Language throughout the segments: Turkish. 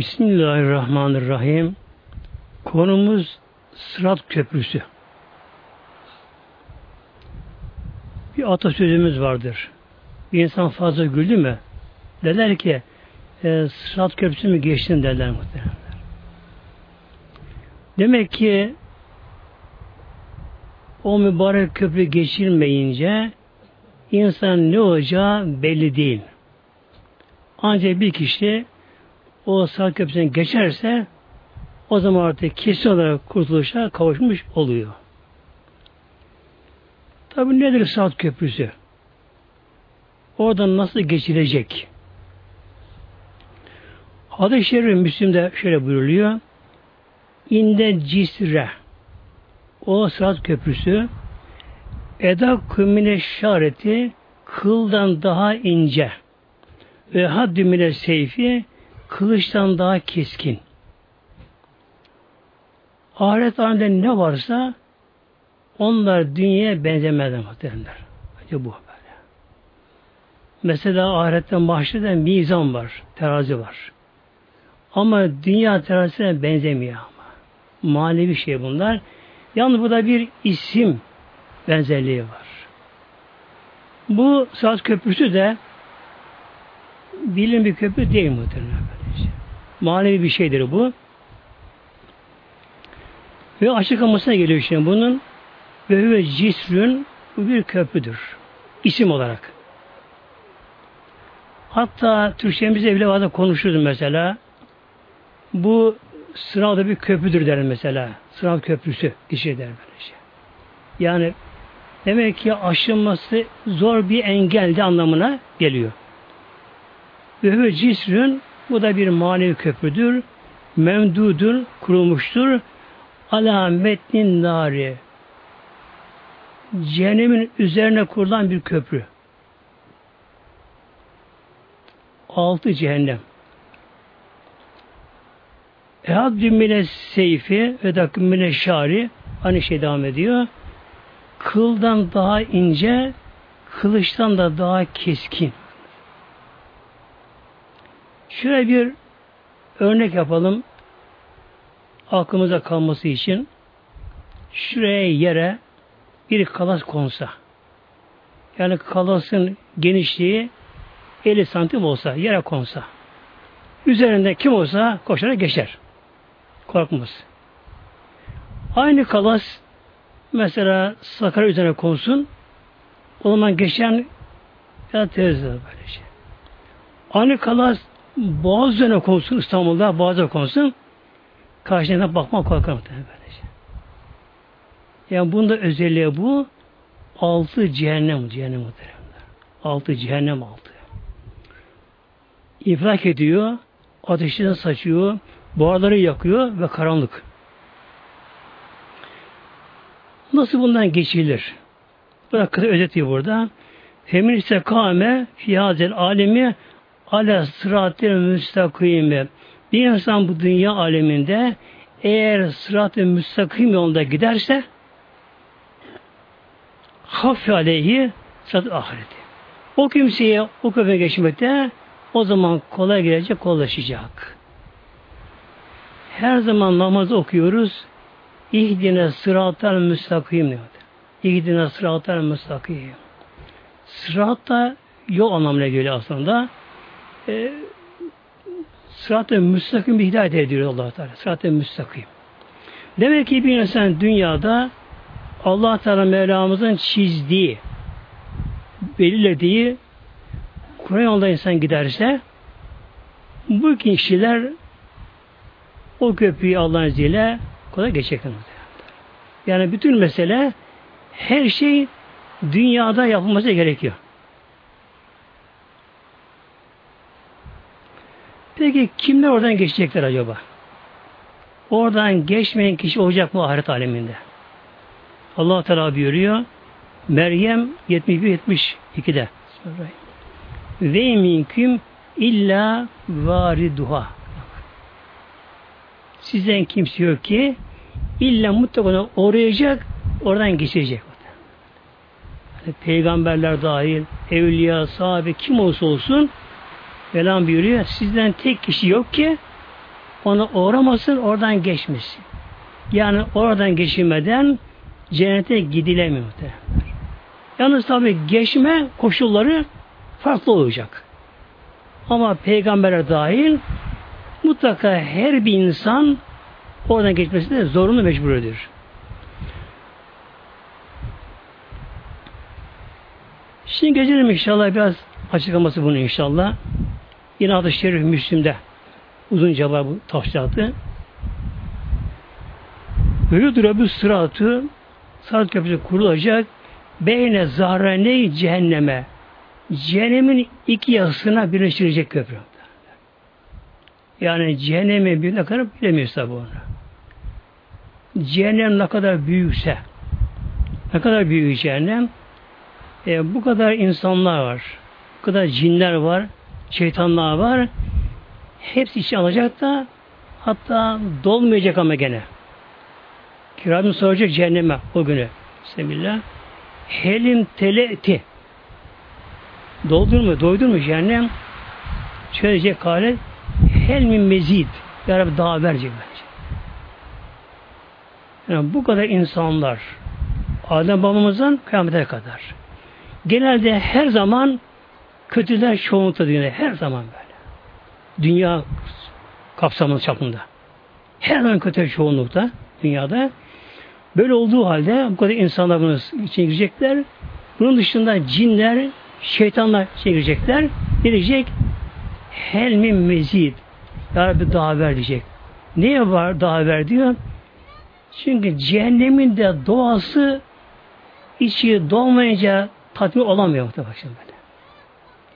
Bismillahirrahmanirrahim. Konumuz Sırat Köprüsü. Bir atasözümüz vardır. Bir insan fazla güldü mü derler ki e, Sırat Köprüsü mü geçtin derler muhtemelen. Demek ki o mübarek köprü geçilmeyince insan ne olacağı belli değil. Ancak bir kişi o sağ köprüsünden geçerse o zaman artık kesin olarak kurtuluşa kavuşmuş oluyor. Tabi nedir saat köprüsü? Oradan nasıl geçilecek? Hadis-i Şerif Müslim'de şöyle buyuruluyor. İnde cisre o saat köprüsü eda kümine şareti kıldan daha ince ve haddümüne seyfi kılıçtan daha keskin. Ahiret alemde ne varsa onlar dünyaya benzemezler muhtemelenler. Acaba bu böyle. Mesela ahirette mahşerde mizan var, terazi var. Ama dünya terazisine benzemiyor ama. Manevi şey bunlar. Yalnız burada bir isim benzerliği var. Bu saat köprüsü de bilim bir köprü değil muhtemelen. Manevi bir şeydir bu. Ve açıklamasına geliyor şimdi bunun ve ve cisrün bir köprüdür. İsim olarak. Hatta Türkçemizde bile bazen konuşuruz mesela. Bu sınavda bir köprüdür der mesela. Sınav köprüsü kişi der böylece. Yani demek ki aşılması zor bir engeldi anlamına geliyor. Ve ve cisrün bu da bir manevi köprüdür. Memdudur, kurulmuştur. Ala metnin nari. Cehennemin üzerine kurulan bir köprü. Altı cehennem. Ehad mine seyfi ve dakım mine şari aynı şey devam ediyor. Kıldan daha ince, kılıçtan da daha keskin. Şöyle bir örnek yapalım. Aklımıza kalması için. Şuraya yere bir kalas konsa. Yani kalasın genişliği 50 santim olsa, yere konsa. Üzerinde kim olsa koşarak geçer. Korkmaz. Aynı kalas mesela Sakarya üzerine konsun o zaman geçen ya teyze böyle şey. Aynı kalas Boğaz üzerine konsun İstanbul'da Boğaz'a konsun karşına bakma korkar böylece. Yani bunda özelliği bu altı cehennem cehennem muhtemelen. Altı cehennem altı. İfrak ediyor, ateşini saçıyor, buharları yakıyor ve karanlık. Nasıl bundan geçilir? Buna kısa özeti burada. Feministe kâme fiyazel alemi ala sırat-ı müstakime. Bir insan bu dünya aleminde eğer sırat-ı müstakim yolunda giderse hafif aleyhi sırat ahireti. O kimseye o köpeğe geçmekte o zaman kolay gelecek, kolaylaşacak. Her zaman namaz okuyoruz. İhdine sıratel müstakim diyor. İhdine sıratel müstakim. Sırat da yol anlamına geliyor aslında e, sırat-ı müstakim bir hidayet ediyor allah Teala. Sırat-ı müstakim. Demek ki bir insan dünyada allah Teala Mevlamızın çizdiği, belirlediği Kur'an yolda insan giderse bu kişiler o köprüyü Allah'ın izniyle kolay geçecekler. Yani bütün mesele her şey dünyada yapılması gerekiyor. Peki kimler oradan geçecekler acaba? Oradan geçmeyen kişi olacak mı ahiret aleminde? Allah Teala buyuruyor. Meryem 71-72'de. Ve minküm illa variduha. Sizden kimse yok ki illa mutlaka uğrayacak, oradan geçecek. Yani peygamberler dahil, evliya, sahabe kim olsa olsun Velan buyuruyor. Sizden tek kişi yok ki ona uğramasın, oradan geçmesin. Yani oradan geçilmeden cennete gidilemiyor. Yalnız tabi geçme koşulları farklı olacak. Ama peygambere dahil mutlaka her bir insan oradan geçmesine zorunlu mecburdur. Şimdi geçelim inşallah biraz açıklaması bunu inşallah. Yine adı şerif Müslim'de uzunca var bu tafsiratı. Öyüdür bu sıratı Sırat köprüsü kurulacak beyne zahrane cehenneme cehennemin iki yasına birleştirecek köprü. Yani cehennemi bir ne kadar bilemiyoruz tabi onu. Cehennem ne kadar büyükse ne kadar büyük cehennem e, bu kadar insanlar var. Bu kadar cinler var. Şeytanlar var. Hepsi içine alacak da hatta dolmayacak ama gene. Kirabim soracak cehenneme o günü. Bismillah. Helim teleti. Doldun mu? Mu cehennem? Şöyle diyecek hale hel min mezid. Ya Rabbi daha verecek bence. Yani bu kadar insanlar Adem babamızdan kıyamete kadar. Genelde her zaman kötüler çoğunlukta dünyada. Her zaman böyle. Dünya kapsamında çapında. Her zaman kötüler çoğunlukta dünyada. Böyle olduğu halde bu kadar insanlar bunun içine girecekler. Bunun dışında cinler, şeytanlar içine girecekler. Ne diyecek? Helmin mezid. Ya Rabbi daha ver diyecek. Niye var daha ver diyor? Çünkü cehennemin de doğası içi dolmayınca tatmin olamıyor muhtemelen.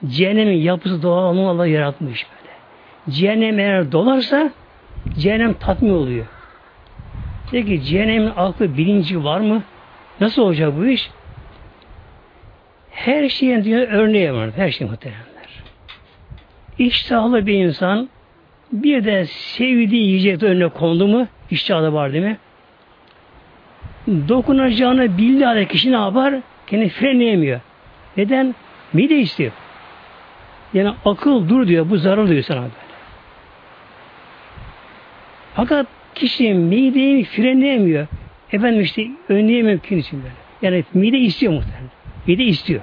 Cehennemin yapısı doğal onu Allah yaratmış böyle. Cehennem eğer dolarsa cehennem tatmin oluyor. Peki cehennemin aklı bilinci var mı? Nasıl olacak bu iş? Her şeyin dünya örneği var. Her şey muhtemelenler. İştahlı bir insan bir de sevdiği yiyecek önüne kondu mu iştahı var değil mi? Dokunacağını bildiği halde kişi ne yapar? Kendi frenleyemiyor. Neden? Mide istiyor. Yani akıl dur diyor. Bu zarar diyor sana böyle. Fakat kişi mideyi frenleyemiyor. Efendim işte önleyemiyor mümkün için böyle. Yani mide istiyor muhtemelen. Mide istiyor.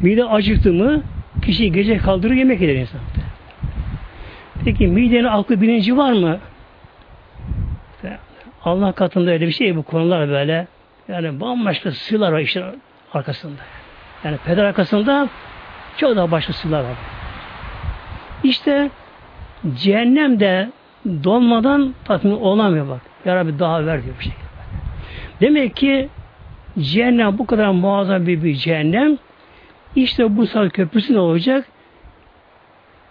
Mide acıktı mı kişi gece kaldırır yemek eder insan. Peki midenin aklı bilinci var mı? Allah katında öyle bir şey bu konular böyle. Yani bambaşka sırlar var işin arkasında. Yani peder arkasında çok daha başka sırlar var. İşte cehennemde dolmadan tatmin olamıyor bak. Ya Rabbi daha ver diyor bu şekilde. Demek ki cehennem bu kadar muazzam bir, bir cehennem. İşte bu saat köprüsü ne olacak?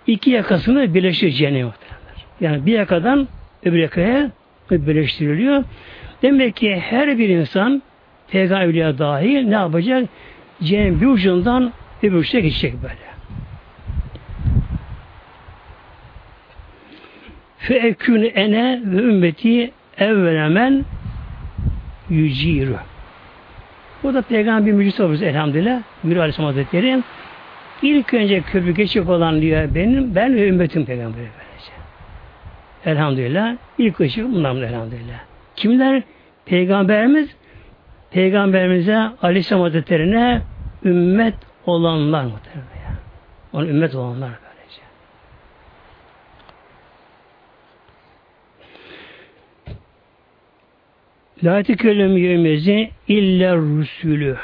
İki yakasını birleştiriyor cehennem Yani bir yakadan öbür yakaya birleştiriliyor. Demek ki her bir insan peygamberliğe dahil ne yapacak? Cehennem bir ucundan öbür ucuna geçecek böyle. Feekün ene ve ümmeti evvelemen yüciru. Bu da peygamber bir müjdesi olmuş elhamdülillah. Mürü Aleyhisselam Hazretleri. İlk önce köprü geçecek olan diyor benim, ben ve ümmetim peygamberi böylece. Elhamdülillah. İlk ışık bundan elhamdülillah. Kimler? Peygamberimiz Peygamberimize Aleyhisselam Hazretleri'ne ümmet olanlar muhtemelen. Onun ümmet olanlar. La tekellem yemezi illa rusulü.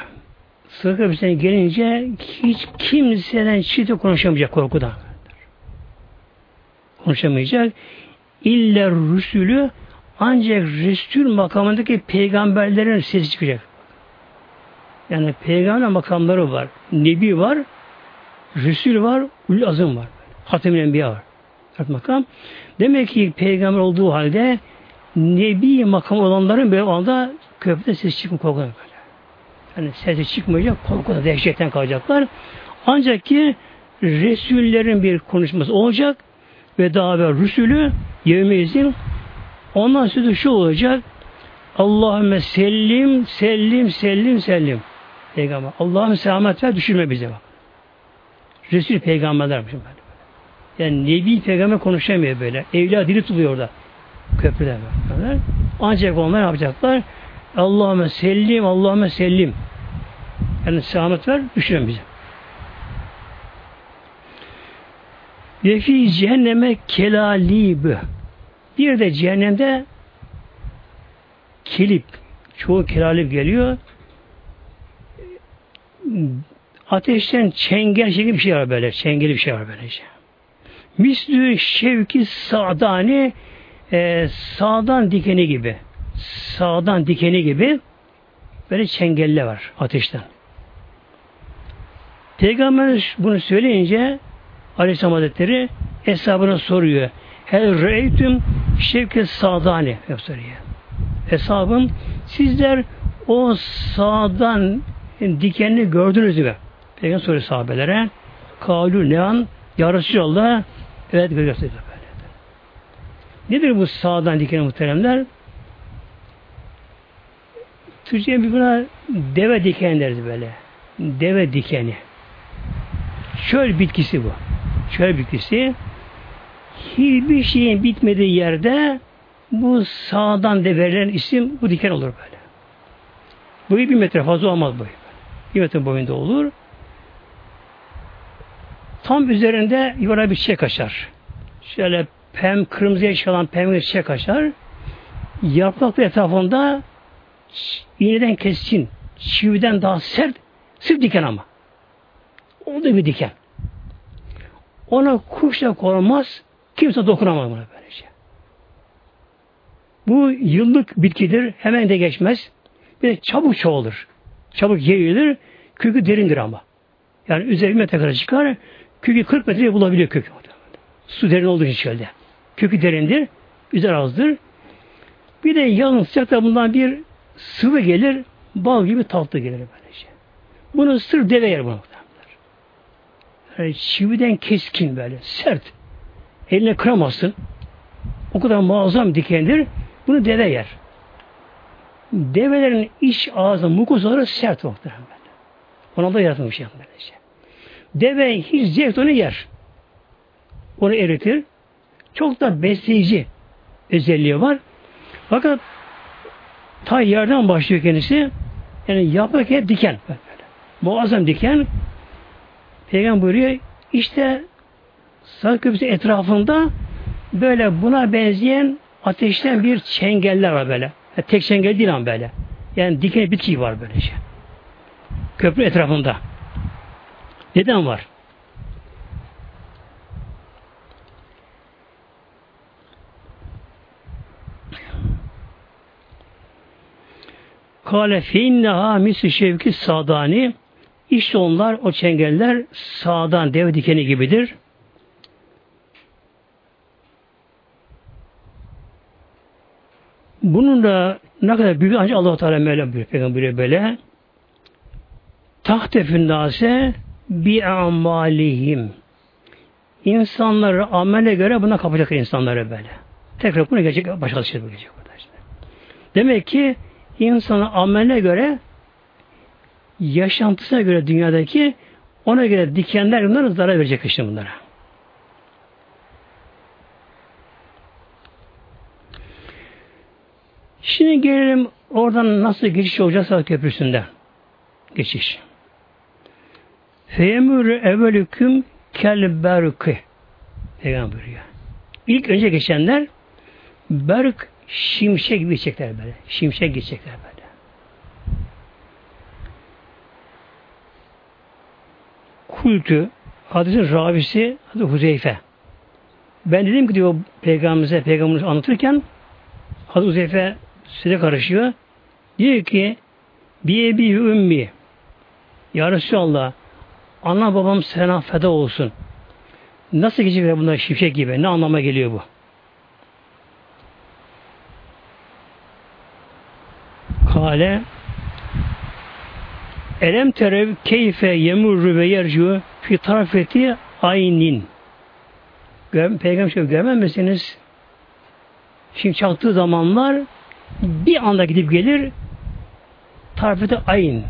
Sıra kapısına gelince hiç kimseden çiğde konuşamayacak korkudan. Konuşamayacak. İlla rusulü ancak Resul makamındaki peygamberlerin sesi çıkacak. Yani peygamber makamları var. Nebi var. Resul var. Ul azım var. Hatem-i Enbiya var. Makam. Demek ki peygamber olduğu halde Nebi makam olanların böyle anda köprüde ses çıkmıyor korkudan böyle. Yani sesi çıkmayacak, korkuda dehşetten kalacaklar. Ancak ki Resullerin bir konuşması olacak ve daha ve Resulü yevmeyizin ondan sonra şu olacak Allahümme sellim, sellim, sellim, sellim. Peygamber. Allah'ım selamet ver, düşürme bize bak. Resul peygamberler böyle. Yani Nebi Peygamber konuşamıyor böyle. Evliya dili tutuluyor orada. Köprüde böyle. Ancak onlar yapacaklar? Allahümme sellim, Allahümme sellim. Yani selamet ver, düşünün bize. Ve fi cehenneme kelalib. Bir de cehennemde kilip, çoğu kelalip geliyor. Ateşten çengel şekli bir şey var böyle. Çengeli bir şey var böylece. Mislü şevki sağdani e, sağdan dikeni gibi. Sağdan dikeni gibi böyle çengelle var ateşten. Peygamber bunu söyleyince Aleyhisselam Hazretleri hesabına soruyor. Hel reytüm şevke sağdani soruyor. Hesabım sizler o sağdan dikenini gördünüz mü? Peygamber soruyor sahabelere. Kalu nean ya Resulallah evet görüyoruz. Nedir bu sağdan dikeni muhteremler? Türkçe'ye bir buna deve dikeni derdi böyle. Deve dikeni. Çöl bitkisi bu. Çöl bitkisi. Hiçbir şeyin bitmediği yerde bu sağdan de verilen isim bu diken olur böyle. Boyu bir metre fazla olmaz boyu. Bir metre boyunda olur. Tam üzerinde yuvarlak bir çiçek açar. Şöyle pem, kırmızıya çalan pembe çiçek açar. Yapraklı etrafında iğneden keskin, çividen daha sert, sık diken ama. O da bir diken. Ona kuş da konmaz, kimse dokunamaz buna böylece. Bu yıllık bitkidir, hemen de geçmez. Bir de çabuk çoğalır. Çabuk yayılır, kökü derindir ama. Yani üzerine tekrar çıkar, kökü 40 metreye bulabiliyor kökü. Su derin olduğu için çölde. Kökü derindir, üzeri azdır. Bir de yalnız sıcakta bundan bir sıvı gelir, bal gibi tatlı gelir böylece. Bunu sır deve yer bunu. Yani çividen keskin böyle, sert. Eline kıramazsın. O kadar muazzam dikendir. Bunu deve yer. Develerin iç ağzı, mukozaları sert muhtemelen. Ona da yaratılmış şey böylece. Deve hiç zevk onu yer. Onu eritir. Çok da besleyici özelliği var. Fakat ta yerden başlıyor kendisi. Yani yaprak hep diken. Böyle. Muazzam diken. Peygamber buyuruyor işte Saat Köprüsü etrafında böyle buna benzeyen ateşten bir çengeller var böyle. Tek çengel değil ama böyle. Yani diken bitki var böylece. Köprü etrafında. Neden var? Kale feinneha misli şevki sadani işte onlar o çengeller sağdan dev dikeni gibidir. Bunun da ne kadar büyük ancak Allah Teala Mevlam buyuruyor peygamberi böyle. Tahtefün nase bi amalihim. İnsanları amele göre buna kapacak insanları böyle. Tekrar bunu gelecek başka şey gelecek. Demek ki insanın amele göre yaşantısına göre dünyadaki ona göre dikenler bunlara zarar verecek işte bunlara. Şimdi gelelim oradan nasıl geçiş olacak Saat Köprüsü'nde. Geçiş. Feyemür evvelüküm kel berkı. Peygamber buyuruyor. İlk önce geçenler berk şimşek gibi geçecekler böyle. Şimşek geçecekler böyle. kultü hadisin ravisi Hazreti Huzeyfe. Ben dedim ki diyor peygamberimize peygamberimiz anlatırken Hazreti Huzeyfe size karışıyor. Diyor ki bir ebi ümmi Ya Resulallah ana babam sana feda olsun. Nasıl geçecekler bunlar şifşek gibi? Ne anlama geliyor bu? Kale Elem terev keyfe yemurru ve yercu fi tarafeti aynin. Peygamber şöyle görmez? Şimdi çaktığı zamanlar bir anda gidip gelir tarafeti ayın.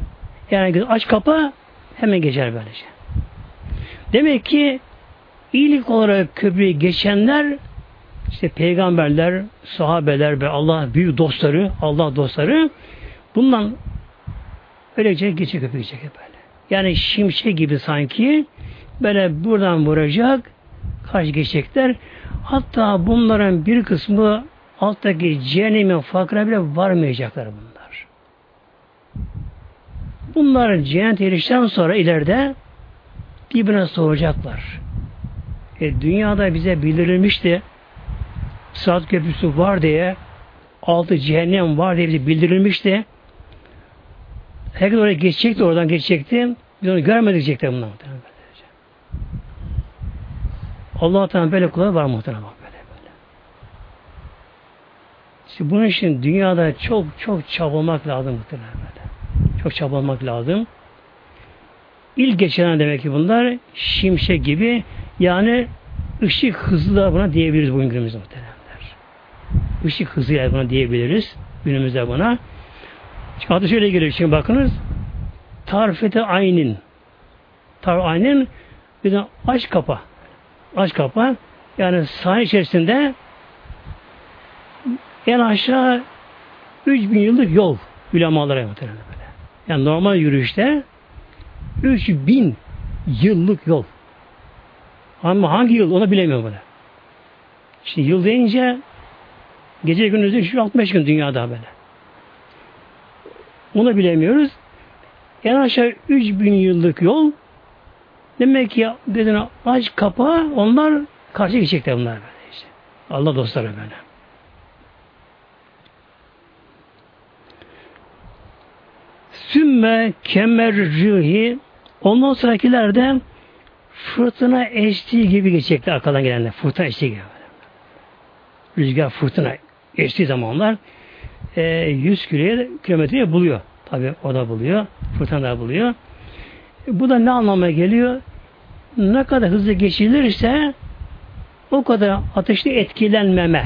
Yani aç kapa hemen geçer böylece. Demek ki İlk olarak köprüyü geçenler işte peygamberler, sahabeler ve Allah büyük dostları, Allah dostları bundan öylece geçecek köprü geçecek böyle. Yani şimşek gibi sanki böyle buradan vuracak, karşı geçecekler. Hatta bunların bir kısmı alttaki cehennemin farkına bile varmayacaklar bunlar. Bunlar cehennet erişten sonra ileride birbirine soracaklar. E, dünyada bize bildirilmişti Sırat Köprüsü var diye altı cehennem var diye bize bildirilmişti. Herkes oraya geçecekti, oradan geçecekti. Biz onu görmedik diyecekler bundan. Allah Teala böyle kulları var muhtemelen bak böyle böyle. İşte bunun için dünyada çok çok çabalamak lazım muhtemelen böyle. Çok çabalamak lazım. İlk geçen demek ki bunlar şimşek gibi yani ışık hızlı buna diyebiliriz bugün günümüzde muhtemelen ışık hızıyla buna diyebiliriz. Günümüzde buna. Çünkü adı şöyle geliyor. Şimdi bakınız. Tarifete aynin. Tarif aynin bir aç kapa. Aç kapa. Yani sahne içerisinde en aşağı 3000 yıllık yol ulemalara muhtemelen böyle. Yani normal yürüyüşte 3000 yıllık yol. Ama hangi yıl onu bilemiyorum böyle. Şimdi yıl deyince Gece gündüzü şu 65 gün dünyada böyle. Onu bilemiyoruz. En aşağı 3000 yıllık yol demek ki dediğine aç kapa onlar karşı geçecekler bunlar böyle işte. Allah dostları böyle. Sümme kemerrihi ondan sonrakilerde fırtına estiği gibi geçecekler arkadan gelenler. Fırtına estiği gibi. Rüzgar fırtına geçtiği zamanlar e, 100 kilometreye buluyor. Tabi o da buluyor. Fırtına da buluyor. E, bu da ne anlamaya geliyor? Ne kadar hızlı geçilirse o kadar ateşli etkilenmeme.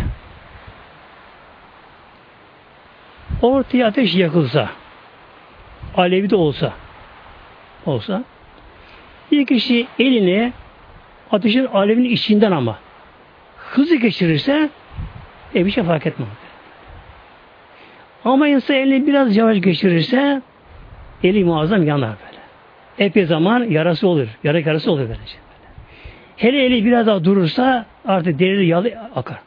Ortaya ateş yakılsa, alevi de olsa, olsa, bir kişi elini ateşin alevinin içinden ama hızlı geçirirse e bir şey fark etmez. Ama insan elini biraz yavaş geçirirse eli muazzam yanar böyle. Epey zaman yarası olur. Yara yarası olur böylece. Böyle. Hele eli biraz daha durursa artık derili yalı akar.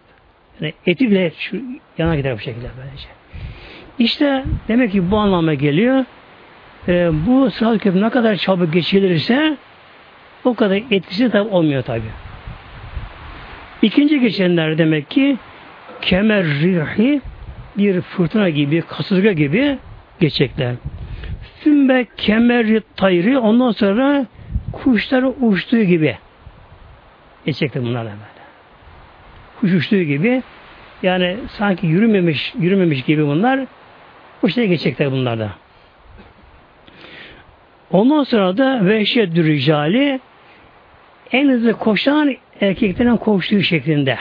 Yani eti bile şu yana gider bu şekilde böylece. İşte demek ki bu anlama geliyor. E, bu sırat köprü ne kadar çabuk geçilirse o kadar etkisi tabi olmuyor tabi. İkinci geçenler demek ki kemer rihi bir fırtına gibi, kasırga gibi geçecekler. Sümme kemeri tayri ondan sonra kuşlar uçtuğu gibi geçecekler bunlar böyle. Kuş uçtuğu gibi yani sanki yürümemiş yürümemiş gibi bunlar bu şekilde geçecekler bunlar da. Ondan sonra da vehşet ricali en hızlı koşan erkeklerin koştuğu şeklinde.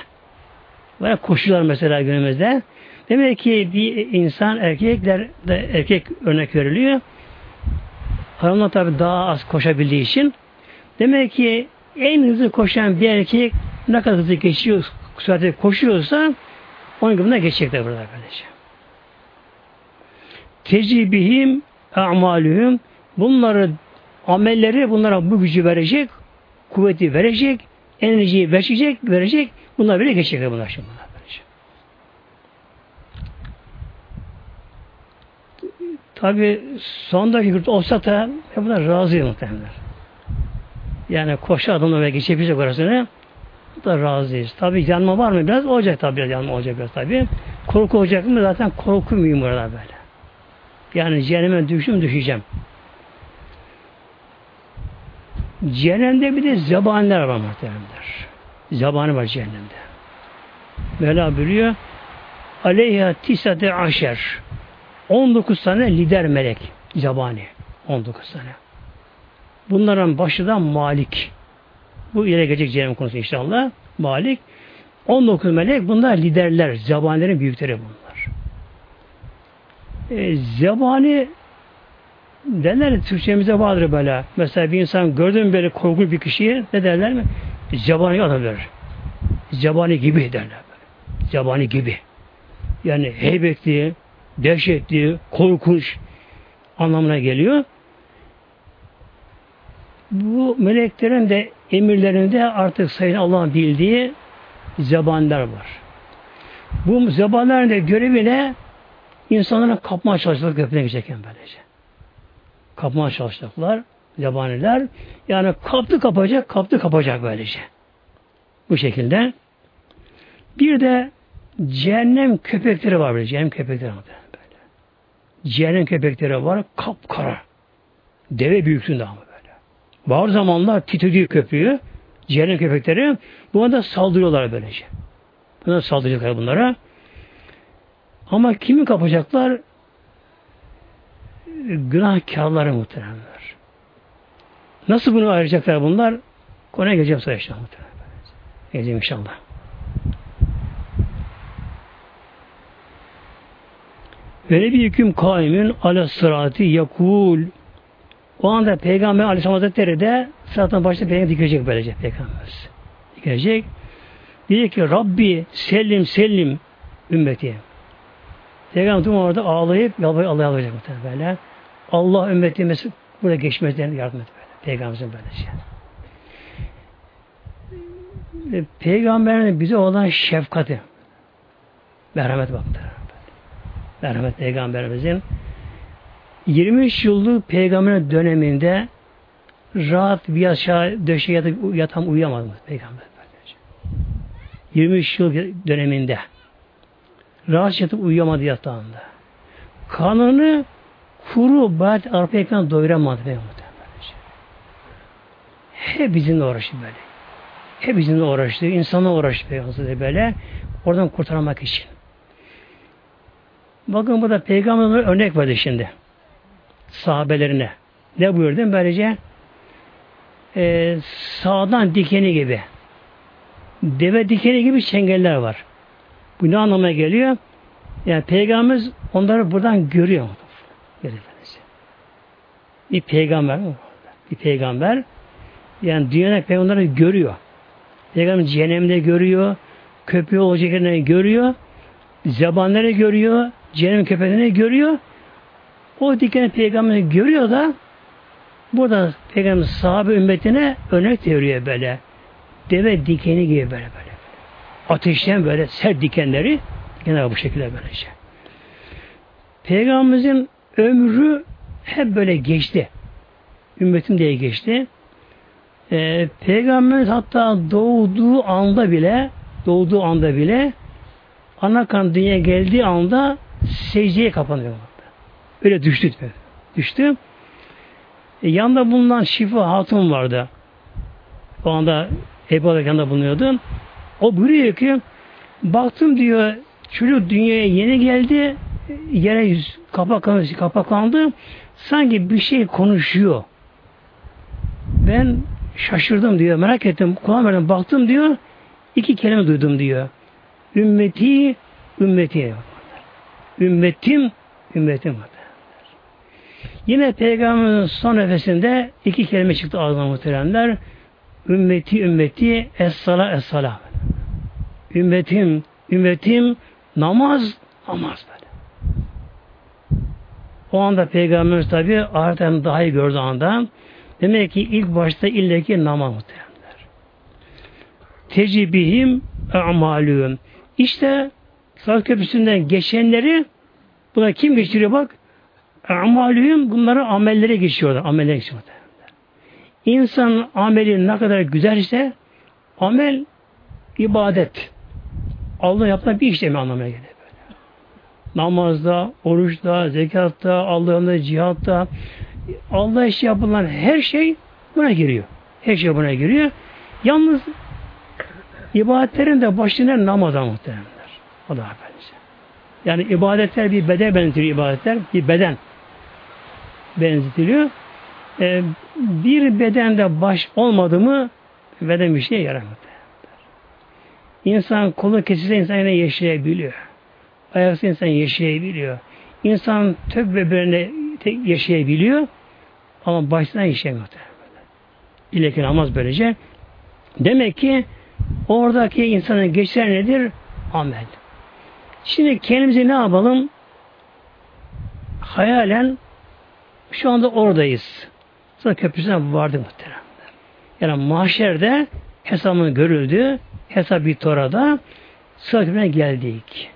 Böyle koşular mesela günümüzde. Demek ki bir insan erkekler de erkek örnek veriliyor. Hanımlar tabi daha az koşabildiği için. Demek ki en hızlı koşan bir erkek ne kadar hızlı geçiyor, süratle koşuyorsa onun gibi geçecekler burada kardeşim. Tecibihim amalühüm bunları amelleri bunlara bu gücü verecek, kuvveti verecek, enerjiyi verecek, verecek. Bunlar böyle geçecekler bunlar şimdi. Tabi sondaki yurt olsa da bunlar razı muhtemelen. Yani koşu adımla ve geçebilecek orasını da razıyız. Tabi yanma var mı biraz? Olacak tabi biraz yanma olacak biraz tabi. Korku olacak mı? Zaten korku mühim burada böyle. Yani cehenneme düşüm düşeceğim. Cehennemde bir de zebaniler var muhtemelenler. Zebani var cehennemde. Mevla buyuruyor Aleyha tisate aşer 19 tane lider melek zebani. 19 tane. Bunların başı da Malik. Bu ileri gelecek cehennem konusu inşallah. Malik. 19 melek bunlar liderler. Zebanilerin büyükleri bunlar. E, zebani derler Türkçemize vardır böyle. Mesela bir insan gördün böyle korkunç bir kişiyi ne derler mi? Zebani olabilir. Zebani gibi derler. Zebani gibi. Yani heybetli, dehşetli, korkunç anlamına geliyor. Bu meleklerin de emirlerinde artık sayın Allah'ın bildiği zebaniler var. Bu zebanilerin de görevi ne? İnsanların kapmaya çalışacak köprüne geçerken böylece. Kapmaya çalışacaklar zebaniler. Yani kaptı kapacak, kaptı kapacak böylece. Bu şekilde. Bir de cehennem köpekleri var böyle. Cehennem köpekleri var böyle. Cehennem köpekleri var. Kapkara. Deve büyüklüğünde ama böyle. Bazı zamanlar titrediği köprüyü cehennem köpekleri buna da saldırıyorlar böylece. Buna saldıracaklar bunlara. Ama kimi kapacaklar? Günahkarları muhteremler. Nasıl bunu ayıracaklar bunlar? Konuya geleceğim sonra inşallah. Geleceğim inşallah. Ve bir hüküm kaimin ala sırati yakul. O anda Peygamber Aleyhisselam Hazretleri de sıratın başında Peygamber dikecek böylece Peygamber. Dikecek. Diyor ki Rabbi sellim sellim ümmeti. Peygamber tüm orada ağlayıp yalvarıp Allah'a alacak böyle. Allah ümmetimiz burada geçmesinden yardım et böyle. Peygamberimizin böyle şey. Peygamberin bize olan şefkati merhamet baktı. Merhamet Peygamberimizin 23 yıllık peygamber döneminde rahat bir aşağı döşe yatam uyuyamadı Peygamber. 23 yıl döneminde rahat yatıp uyuyamadı yatağında. Kanını kuru bayat arpa ekran doyuramadı. Hep bizimle uğraştı böyle. Hep bizimle uğraştı. insanla uğraştı böyle. Oradan kurtarmak için. Bakın burada peygamberler örnek verdi şimdi. Sahabelerine. Ne buyurdu? Böylece e, sağdan dikeni gibi deve dikeni gibi çengeller var. Bu ne anlamına geliyor? Yani peygamberimiz onları buradan görüyor. Bir peygamber? Bir peygamber yani dünyada peygamberleri görüyor. Peygamber cehennemde görüyor, köpeği olacak yerine görüyor, zabanları görüyor, cehennem köpeğini görüyor. O dikeni peygamberi görüyor da burada peygamber sahabe ümmetine örnek veriyor böyle. Deve dikeni gibi böyle böyle. Ateşten böyle sert dikenleri genel bu şekilde böylece. Peygamberimizin ömrü hep böyle geçti. Ümmetim diye geçti. Ee, Peygamberimiz hatta doğduğu anda bile doğduğu anda bile ana kan dünyaya geldiği anda secdeye kapanıyor. Öyle düştü. Düştü. E, yanında bulunan Şifa Hatun vardı. O anda Ebu yanında bulunuyordu. O buyuruyor ki baktım diyor çocuk dünyaya yeni geldi yere yüz kapaklandı, kapaklandı sanki bir şey konuşuyor. Ben şaşırdım diyor. Merak ettim. Kulağım verdim. Baktım diyor. iki kelime duydum diyor. Ümmeti, ümmeti. Ümmetim, ümmetim. Yine Peygamberin son nefesinde iki kelime çıktı ağzına muhteremler. Ümmeti, ümmeti, es-sala, es-sala. Ümmetim, ümmetim, namaz, namaz böyle. O anda Peygamberimiz tabi ahiretten daha iyi gördüğü anda Demek ki ilk başta illeki namaz muhtemelenler. Tecibihim a'malühüm. İşte Sırat Köprüsü'nden geçenleri buna kim geçiriyor bak? Amalühüm bunları amellere geçiyorlar. Amellere geçiyorlar. İnsan ameli ne kadar güzelse amel ibadet. Allah yapılan bir işlemi anlamaya geliyor. Böyle. Namazda, oruçta, zekatta, Allah'ın cihatta, Allah için yapılan her şey buna giriyor. Her şey buna giriyor. Yalnız ibadetlerin de başına namaza muhtemelenler. O da efendisi. Yani ibadetler bir beden benzetiyor ibadetler. Bir beden benzetiliyor. Ee, bir bedende baş olmadı mı beden bir şeye yaramıyor. İnsan kolu kesilse insan yine yaşayabiliyor. Ayaksız insan yaşayabiliyor. İnsan tök bebeğine yaşayabiliyor. Ama baştan işlemiyor. İleki namaz böylece Demek ki oradaki insanın geçer nedir? Amel. Şimdi kendimizi ne yapalım? Hayalen şu anda oradayız. Sonra köprüsüne vardık muhteremler. Yani mahşerde hesabın görüldü. Hesap bir torada sıra geldik.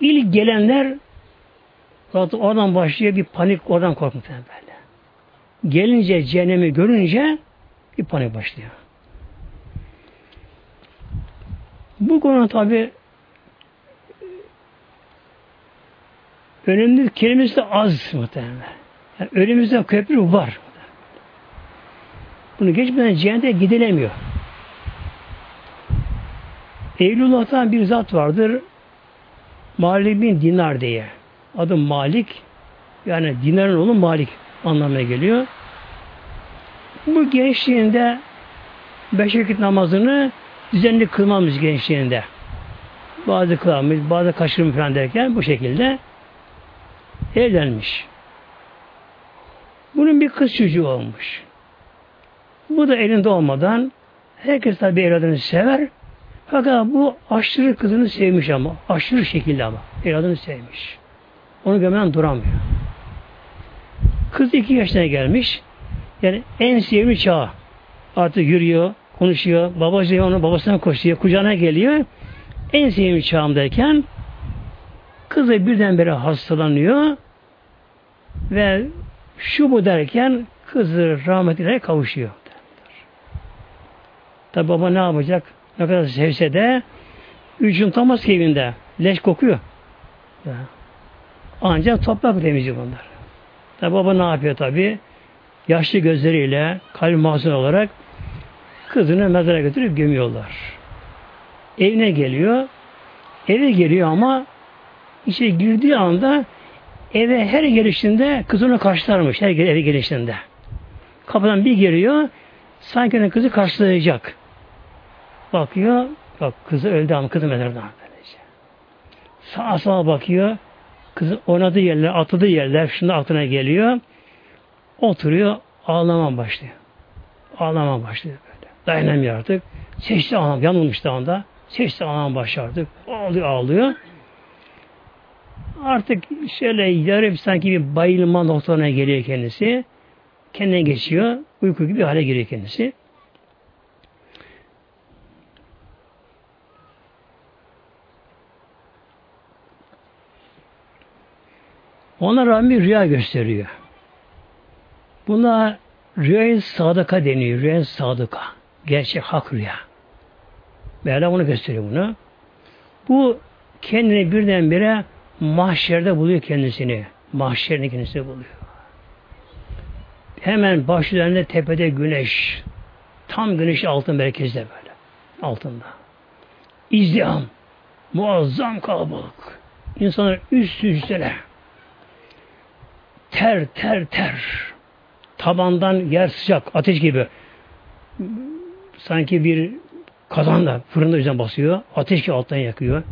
İlk gelenler zaten oradan başlıyor bir panik, oradan korkmuş böyle. Gelince cehennemi görünce bir panik başlıyor. Bu konu tabi önemli kelimesi de az muhtemelen. Yani önümüzde köprü var. Bunu geçmeden cehennete gidilemiyor. Evlullah'tan bir zat vardır. Malik bin Dinar diye. Adı Malik. Yani Dinar'ın oğlu Malik anlamına geliyor. Bu gençliğinde beş vakit namazını düzenli kılmamış gençliğinde. Bazı kılamış, bazı kaçırmış falan derken bu şekilde evlenmiş. Bunun bir kız çocuğu olmuş. Bu da elinde olmadan herkes tabi evladını sever. Fakat bu aşırı kızını sevmiş ama. Aşırı şekilde ama. Evladını sevmiş. Onu görmeden duramıyor. Kız iki yaşına gelmiş. Yani en sevimli çağ. Artık yürüyor, konuşuyor. Babacığı onu babasına koşuyor. Kucağına geliyor. En sevimli çağımdayken kızı birdenbire hastalanıyor ve şu bu derken kızı rahmetine kavuşuyor. Tabi baba ne yapacak? Ne kadar sevse de üç yutamaz ki evinde. Leş kokuyor. Ya. Ancak toprak temizliği bunlar. Tabi baba ne yapıyor tabi? Yaşlı gözleriyle kalp mahzun olarak kızını mezara götürüp gömüyorlar. Evine geliyor. Eve geliyor ama içeri girdiği anda eve her gelişinde kız onu karşılarmış. Her eve gelişinde. Kapıdan bir giriyor. Sanki kızı karşılayacak. Bakıyor. Bak kızı öldü ama kızı mezardan böylece. Sağa sağa bakıyor. Kızı oynadığı yerler, atladığı yerler şimdi aklına geliyor. Oturuyor. Ağlama başlıyor. Ağlama başlıyor böyle. Dayanamıyor artık. Seçti ağlam. Yanılmış da anda. Seçti ağlam başlıyor artık. Ağlıyor ağlıyor. Artık şöyle yarım sanki bir bayılma noktalarına geliyor kendisi. Kendine geçiyor. Uyku gibi hale giriyor kendisi. Ona rağmen rüya gösteriyor. Buna rüya sadıka deniyor. Rüya sadıka. Gerçek hak rüya. Mevla onu gösteriyor bunu. Bu kendini birdenbire mahşerde buluyor kendisini. Mahşerde kendisini buluyor. Hemen baş üzerinde tepede güneş. Tam güneş altın merkezde böyle. Altında. İzdiham. Muazzam kalabalık. İnsanlar üst üste ter ter ter. Tabandan yer sıcak ateş gibi. Sanki bir kazanda fırında üzerine basıyor ateş ki alttan yakıyor.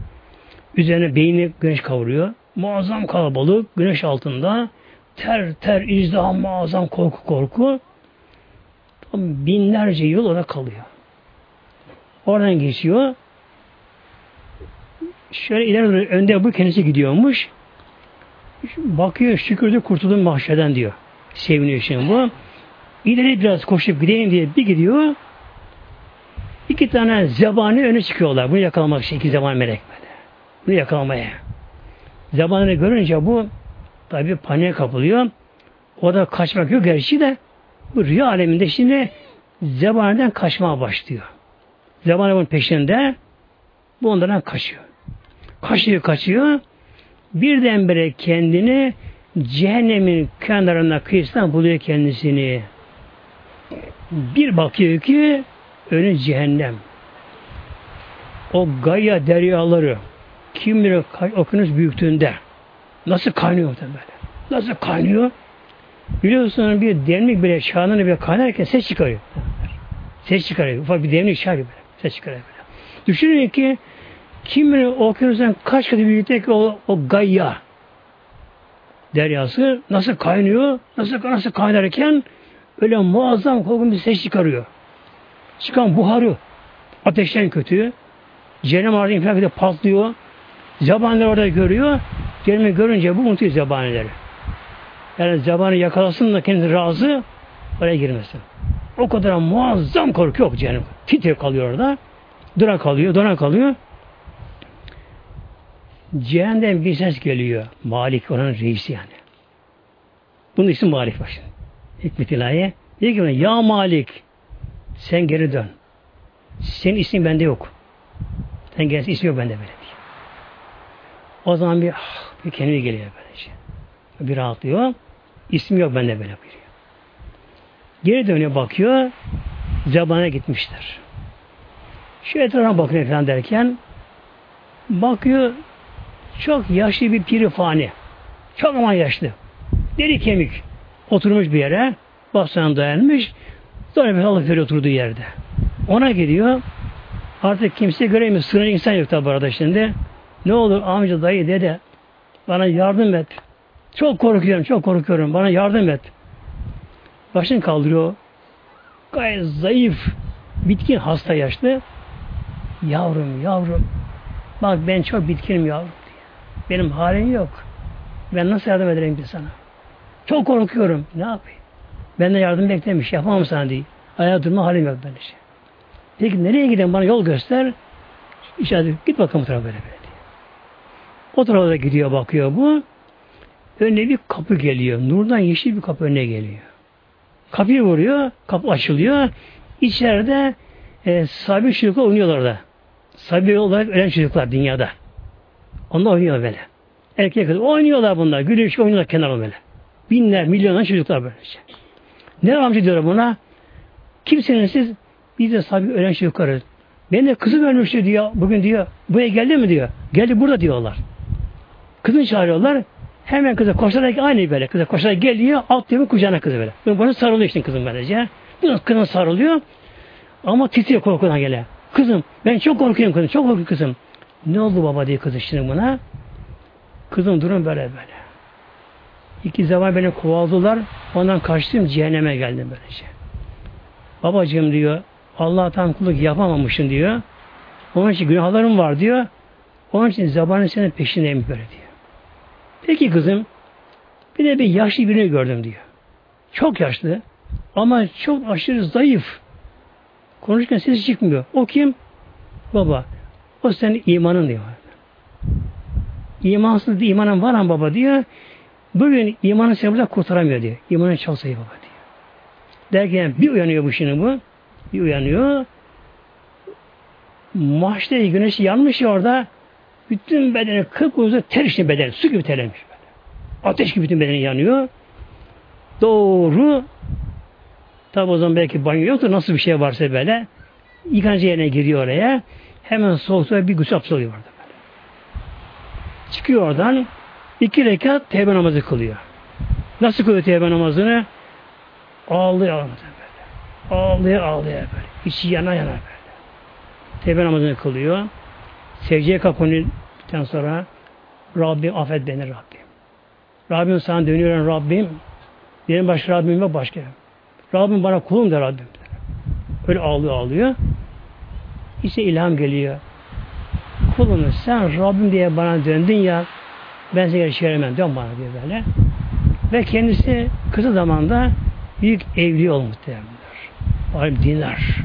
Üzerine beyni güneş kavuruyor. Muazzam kalabalık güneş altında ter ter izdiham muazzam korku korku. Binlerce yıl orada kalıyor. Oradan geçiyor. Şöyle ileri önde bu kendisi gidiyormuş Bakıyor şükürdü kurtuldum mahşeden diyor. Seviniyor şimdi bu. İleri biraz koşup gideyim diye bir gidiyor. İki tane zebani öne çıkıyorlar. Bunu yakalamak için iki zebani melek böyle. Bunu yakalamaya. Zebanını görünce bu tabi paniğe kapılıyor. O da kaçmak yok gerçi de bu rüya aleminde şimdi zebaniden kaçmaya başlıyor. Zebani bunun peşinde bu onlardan kaçıyor. Kaçıyor kaçıyor birdenbire kendini cehennemin kenarında kıyısından buluyor kendisini. Bir bakıyor ki önü cehennem. O gaya deryaları kim bilir okyanus büyüklüğünde nasıl kaynıyor böyle? Nasıl kaynıyor? Biliyorsunuz bir demlik bile çağını bile kaynarken ses çıkarıyor. Ses çıkarıyor. Ufak bir demlik çağ gibi. Ses çıkarıyor. Böyle. Düşünün ki kim bilir okyanusun kaç katı büyüklükte o, o Gayya deryası nasıl kaynıyor, nasıl nasıl kaynarken öyle muazzam korkun bir ses çıkarıyor. çıkan buharı ateşten kötü. Cehennem ardı infilak patlıyor. Zabaniler orada görüyor. Cehennemi görünce bu unutuyor zabanileri. Yani zabanı yakalasın da kendisi razı oraya girmesin. O kadar muazzam korku yok cehennem. Titre kalıyor orada. Dura kalıyor, dona kalıyor. Cehennem bir ses geliyor. Malik onun reisi yani. Bunun ismi Malik başın. Hikmet ilahi. Diyor ki ya Malik sen geri dön. Senin ismin bende yok. Sen gelsin ismi yok bende böyle diyor. O zaman bir, ah, bir kendine geliyor böylece. Bir rahatlıyor. İsmi yok bende böyle buyuruyor. Geri dönüyor bakıyor. Zabana gitmişler. Şu etrafa bakıyor falan derken bakıyor çok yaşlı bir pirifani. Çok ama yaşlı. Deri kemik. Oturmuş bir yere. Bastan dayanmış. Sonra bir alıp veriyor oturduğu yerde. Ona gidiyor. Artık kimse göremiyor. Sınır insan yok tabi arada şimdi. Ne olur amca, dayı, dede bana yardım et. Çok korkuyorum, çok korkuyorum. Bana yardım et. Başını kaldırıyor. Gayet zayıf, bitkin, hasta, yaşlı. Yavrum, yavrum. Bak ben çok bitkinim yavrum. Benim halim yok. Ben nasıl yardım ederim ki sana? Çok korkuyorum. Ne yapayım? Benden yardım beklemiş. Yapamam sana diye. Ayağa durma halim yok böyle şey. Peki nereye gideyim? Bana yol göster. İşaret git bakalım tarafa böyle böyle diye. O tarafa da gidiyor bakıyor bu. Önüne bir kapı geliyor. Nurdan yeşil bir kapı önüne geliyor. Kapıyı vuruyor. Kapı açılıyor. İçeride e, sahibi çocuklar oynuyorlar da. Sahibi olarak ölen çocuklar dünyada. Onlar oynuyor böyle. Erkek kız oynuyorlar bunlar. Gülüş oynuyorlar kenara böyle. Binler, milyonlar çocuklar böylece. Ne amca diyor buna? Kimsenin siz biz de sahibi ölen çocukları. Ben de kızım ölmüştü diyor. Bugün diyor. Buraya geldi mi diyor. Geldi burada diyorlar. Kızını çağırıyorlar. Hemen kıza koşarak aynı böyle. Kıza koşarak geliyor. Alt diyor kucağına kızı böyle. Bana sarılıyor işte kızım böylece. Biraz kızına sarılıyor. Ama titriyor korkudan gele. Kızım ben çok korkuyorum kızım. Çok korkuyorum kızım. Ne oldu baba diye kızı şimdi buna. Kızım durum böyle böyle. İki zaman beni kovaladılar. Ondan kaçtım cehenneme geldim böylece. Babacığım diyor Allah'tan kulluk yapamamışsın diyor. Onun için günahlarım var diyor. Onun için zabanı senin peşindeyim böyle diyor. Peki kızım bir de bir yaşlı birini gördüm diyor. Çok yaşlı ama çok aşırı zayıf. Konuşurken sesi çıkmıyor. O kim? Baba. O senin imanın diyor. İmansız imanın var ama baba diyor. Bugün imanı seni burada kurtaramıyor diyor. İmanın çok zayıf baba diyor. Derken bir uyanıyor bu şimdi bu. Bir uyanıyor. Mahşede güneş yanmış ya orada. Bütün bedeni kıpkırmızı ter içinde beden. Su gibi terlemiş böyle. Ateş gibi bütün bedeni yanıyor. Doğru tabi o zaman belki banyo yoktur. Nasıl bir şey varsa böyle. Yıkanıcı yerine giriyor oraya. Hemen soğuk bir gusül oluyor orada böyle. Çıkıyor oradan. iki rekat tevbe namazı kılıyor. Nasıl kılıyor tevbe namazını? Ağlıyor ağlıyor böyle. Ağlıyor ağlıyor böyle. İçi yana yana böyle. Tevbe namazını kılıyor. Secdeye kapandıktan sonra Rabbim affet beni Rabbim. Rabbim sana dönüyorum Rabbim. Benim başka Rabbim yok başka. Rabbim bana kulum da Rabbim. Öyle ağlıyor ağlıyor. İşte ilham geliyor. Kulum sen Rabbim diye bana döndün ya ben seni geri çeviremem. Dön bana diyor böyle. Ve kendisi kısa zamanda büyük evli olmuş muhtemelenler. Alim dinler.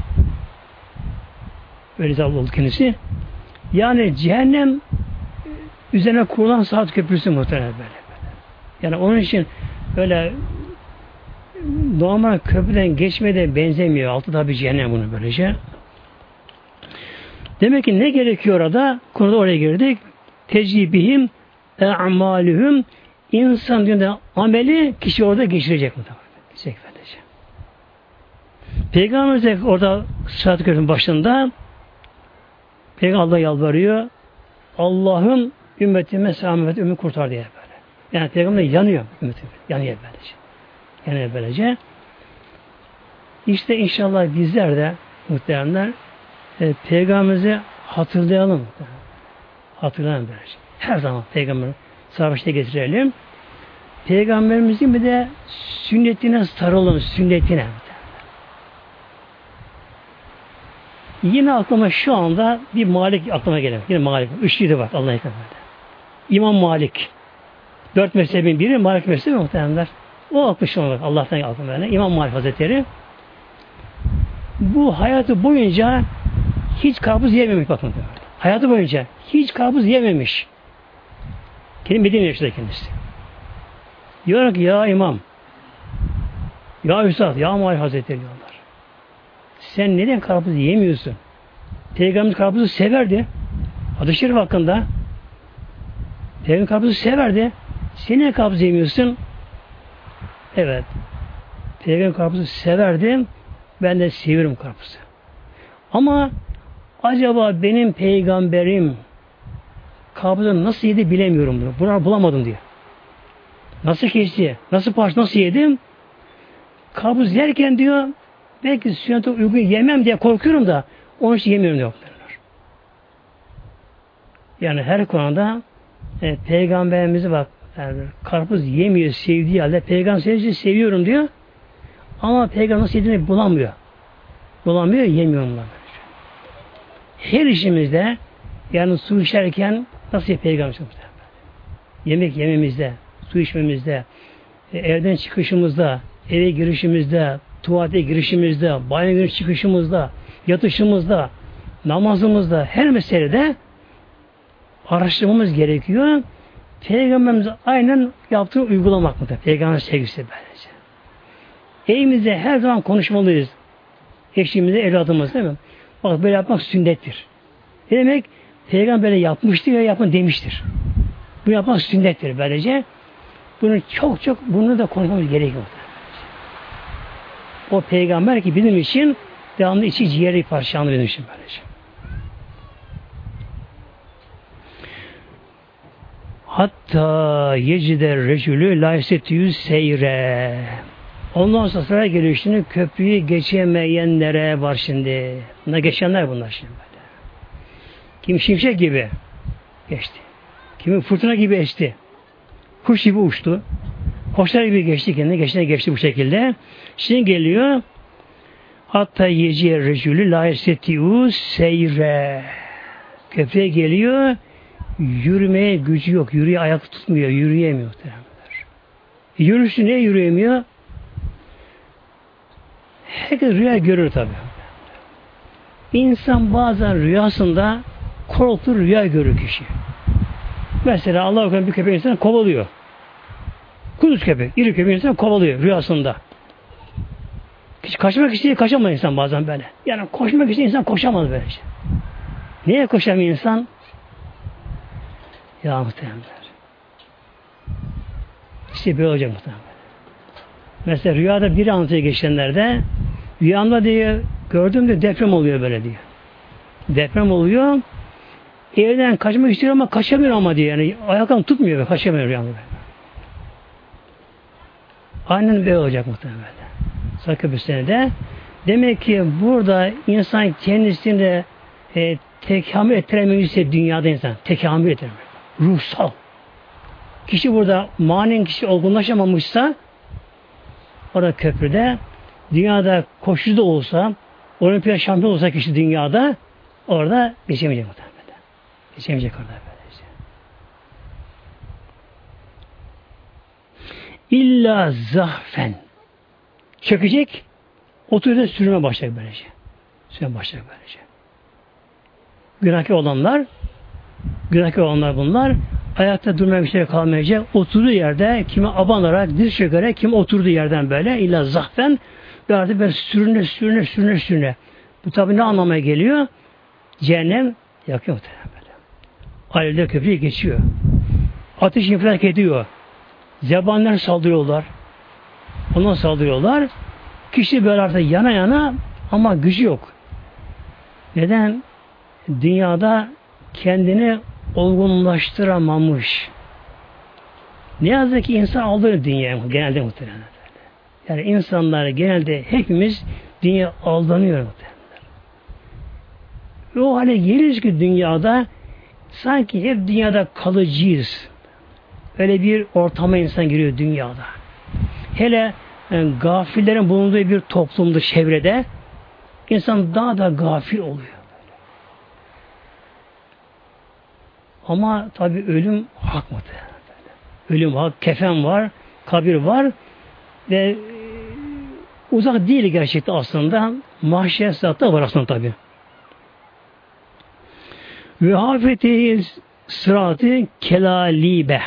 Öyle oldu kendisi. Yani cehennem üzerine kurulan saat köprüsü muhtemelen böyle. Yani onun için böyle normal köprüden geçmeye benzemiyor. Altı tabi cehennem bunu böylece. Demek ki ne gerekiyor orada? Konuda oraya girdik. Tecrübihim e'malühüm insan diyor ameli kişi orada geçirecek mi? Geçecek böylece. Peygamber orada saat köprünün başında Peygamber yalvarıyor. Allah'ım ümmetime selamet ümmet kurtar diye böyle. Yani Peygamber yanıyor ümmetim. Yanıyor böylece. Yanıyor böylece. İşte inşallah bizler de muhteremler e, Peygamberimizi hatırlayalım. Hatırlayalım böylece. Her zaman Peygamber savaşta getirelim. Peygamberimizin bir de sünnetine sarılalım, sünnetine. Yine aklıma şu anda bir Malik aklıma geliyor. Yine Malik. Üçlüydü bak Allah'a emanet. İmam Malik. Dört mezhebin biri Malik mezhebi muhtemelenler. O akmış olarak Allah'tan aklıma yani. İmam Malik Hazretleri. Bu hayatı boyunca hiç karpuz yememiş bakın. Hayatı boyunca hiç karpuz yememiş. Kendi Medine yaşında kendisi. Diyor ki ya imam ya Üstad, ya Malik Hazretleri diyorlar. Sen neden karpuz yemiyorsun? Peygamber karpuzu severdi. Adı şerif hakkında. Peygamber karpuzu severdi. Sen niye karpuz yemiyorsun? Evet. Peygamber karpuzu severdim. Ben de seviyorum karpuzu. Ama acaba benim peygamberim karpuzu nasıl yedi bilemiyorum bunu. Bunu bulamadım diyor. Nasıl kesti? Nasıl parça nasıl yedim? Karpuz yerken diyor belki sünnete uygun yemem diye korkuyorum da onun için yemiyorum diyor. Yani her konuda e, peygamberimizi bak yani karpuz yemiyor sevdiği halde peygamber seviyorum diyor. Ama peygamber nasıl yediğini bulamıyor. Bulamıyor, yemiyor onlar. Her işimizde yani su içerken nasıl peygamber Yemek yememizde, su içmemizde, e, evden çıkışımızda, eve girişimizde, tuvalete girişimizde, banyo giriş çıkışımızda, yatışımızda, namazımızda, her meselede araştırmamız gerekiyor. Peygamberimiz aynen yaptığı uygulamak mı? Peygamber sevgisi böylece. Evimizde her zaman konuşmalıyız. Eşliğimizde, evladımız değil mi? Bak böyle yapmak sünnettir. Ne demek? Peygamber böyle yapmıştır ya yapın demiştir. Bu yapmak sünnettir böylece. Bunu çok çok bunu da konuşmamız gerekiyor. O peygamber ki bizim için devamlı içi ciğeri parçalandı benim için böylece. Hatta yecide recülü laysetüyü seyre. Ondan sonra sıra geliyor şimdi köprüyü geçemeyenlere var şimdi. Buna geçenler bunlar şimdi böyle. Kim şimşek gibi geçti. Kimi fırtına gibi esti. Kuş gibi uçtu. Koçlar gibi geçti kendine. Geçtiğine geçti bu şekilde. Şimdi geliyor hatta yeciye recülü la esetiyu seyre. Köprüye geliyor yürümeye gücü yok. Yürüye ayak tutmuyor. Yürüyemiyor. Yürüsü ne yürüyemiyor? Herkes rüya görür tabi. İnsan bazen rüyasında korktu rüya görür kişi. Mesela Allah bir köpek insanı kovalıyor. Kuduz köpek, iri köpek insanı kovalıyor rüyasında. Hiç kaçmak istiyor, kaçamaz insan bazen böyle. Yani koşmak istiyor insan koşamaz böyle. Şey. Niye koşamıyor insan? Ya muhtemelenler. İşte böyle olacak muhtemelen. Mesela rüyada biri anlatıyor geçenlerde rüyamda diye gördüm de deprem oluyor böyle diyor. Deprem oluyor. Evden kaçmak istiyor ama kaçamıyor ama diyor. Yani ayaklarını tutmuyor ve kaçamıyor rüyamda. Aynen böyle olacak muhtemelen. Bir senede. Demek ki burada insan kendisini e, tekamül ettiremiyorsa dünyada insan tekamül ettiremiyor. Ruhsal. Kişi burada manen kişi olgunlaşamamışsa orada köprüde dünyada koşucu da olsa olimpiyat şampiyon olsa kişi dünyada orada geçemeyecek muhtemelen. Geçemeyecek orada böylece. İlla zahfen. Çökecek, oturuyor sürüme başlayacak böylece. Sürüme başlayacak böylece. Günahkar olanlar, günahkar olanlar bunlar, ayakta durmaya bir şey kalmayacak. Oturduğu yerde kimi abanarak, diz çökerek, kim oturduğu yerden böyle illa zahfen ve artık böyle sürüne sürüne sürüne sürüne. Bu tabi ne anlamaya geliyor? Cehennem yakıyor böyle. Alevde köprüyü geçiyor. Ateş infilak ediyor. Zebanlar saldırıyorlar. Ona saldırıyorlar. Kişi böyle artık yana yana ama gücü yok. Neden? Dünyada kendini olgunlaştıramamış. Ne yazık ki insan aldığı dünyaya genelde muhtemelen. Yani insanlar genelde hepimiz dünya aldanıyor muhtemelen. Ve o hale geliriz ki dünyada sanki hep dünyada kalıcıyız. Öyle bir ortama insan giriyor dünyada. Hele yani gafillerin bulunduğu bir toplumda, çevrede insan daha da gafil oluyor. Ama tabi ölüm hak mı? Ölüm hak, kefen var, kabir var ve e, uzak değil gerçekte aslında. Mahşer zatta var aslında tabi. Ve hafeti sıratı kelalibe.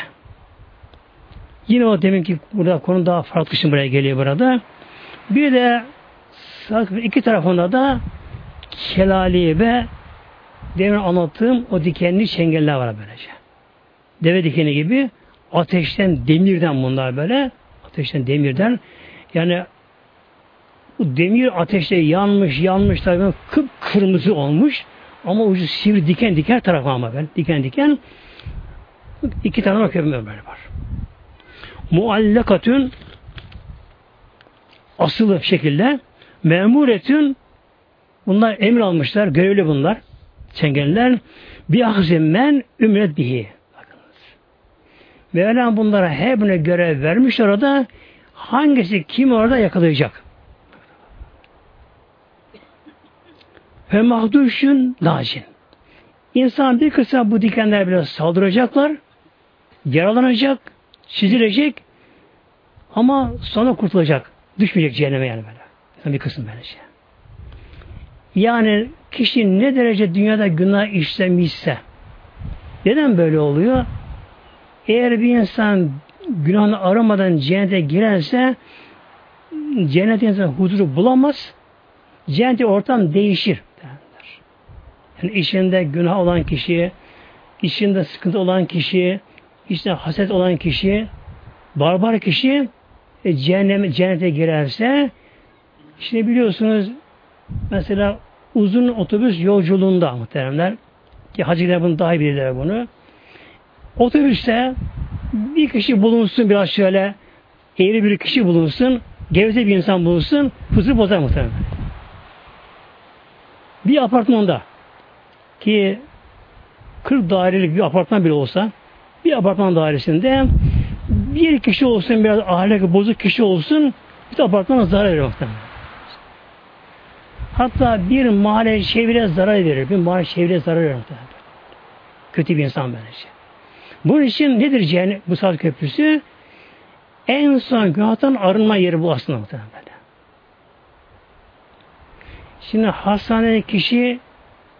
Yine o demin ki burada konu daha farklı şimdi buraya geliyor burada. Bir de iki tarafında da kelalibe demin anlattığım o dikenli çengeller var böylece. Deve dikeni gibi ateşten, demirden bunlar böyle. Ateşten, demirden. Yani bu demir ateşte yanmış, yanmış tabii kıpkırmızı olmuş. Ama ucu sivri diken diken tarafı ama ben. Diken diken iki tane bakıyorum böyle var. Muallakatün asılı şekilde memuretün bunlar emir almışlar, görevli bunlar. Çengeller bir ahzimmen ümret bihi. Bakınız. Mevlam bunlara her birine görev vermiş orada hangisi kim orada yakalayacak. Ve mahduşun lacin. İnsan bir kısa bu dikenler bile saldıracaklar, yaralanacak, çizilecek ama sonra kurtulacak. Düşmeyecek cehenneme yani böyle. Bir kısım böylece. Yani kişi ne derece dünyada günah işlemişse neden böyle oluyor? Eğer bir insan günahını aramadan cennete girerse cennet insan huzuru bulamaz. Cennete ortam değişir. Yani içinde günah olan kişi, içinde sıkıntı olan kişi, içinde haset olan kişi, barbar kişi e, cehenneme, cennete girerse işte biliyorsunuz mesela uzun otobüs yolculuğunda muhteremler ki hacılar bunu daha iyi bilirler bunu. Otobüste bir kişi bulunsun biraz şöyle eğri bir kişi bulunsun, gevze bir insan bulunsun, huzur bozar muhtemelen. Bir apartmanda ki 40 dairelik bir apartman bile olsa bir apartman dairesinde bir kişi olsun biraz ahlakı bozuk kişi olsun bir apartmana zarar verir muhtemelen. Hatta bir mahalle çevreye zarar verir. Bir mahalle çevreye zarar verir. Kötü bir insan böylece. Bunun için nedir cehennem, bu saat köprüsü? En son günahtan arınma yeri bu aslında muhtemelen. Şimdi hastanede kişi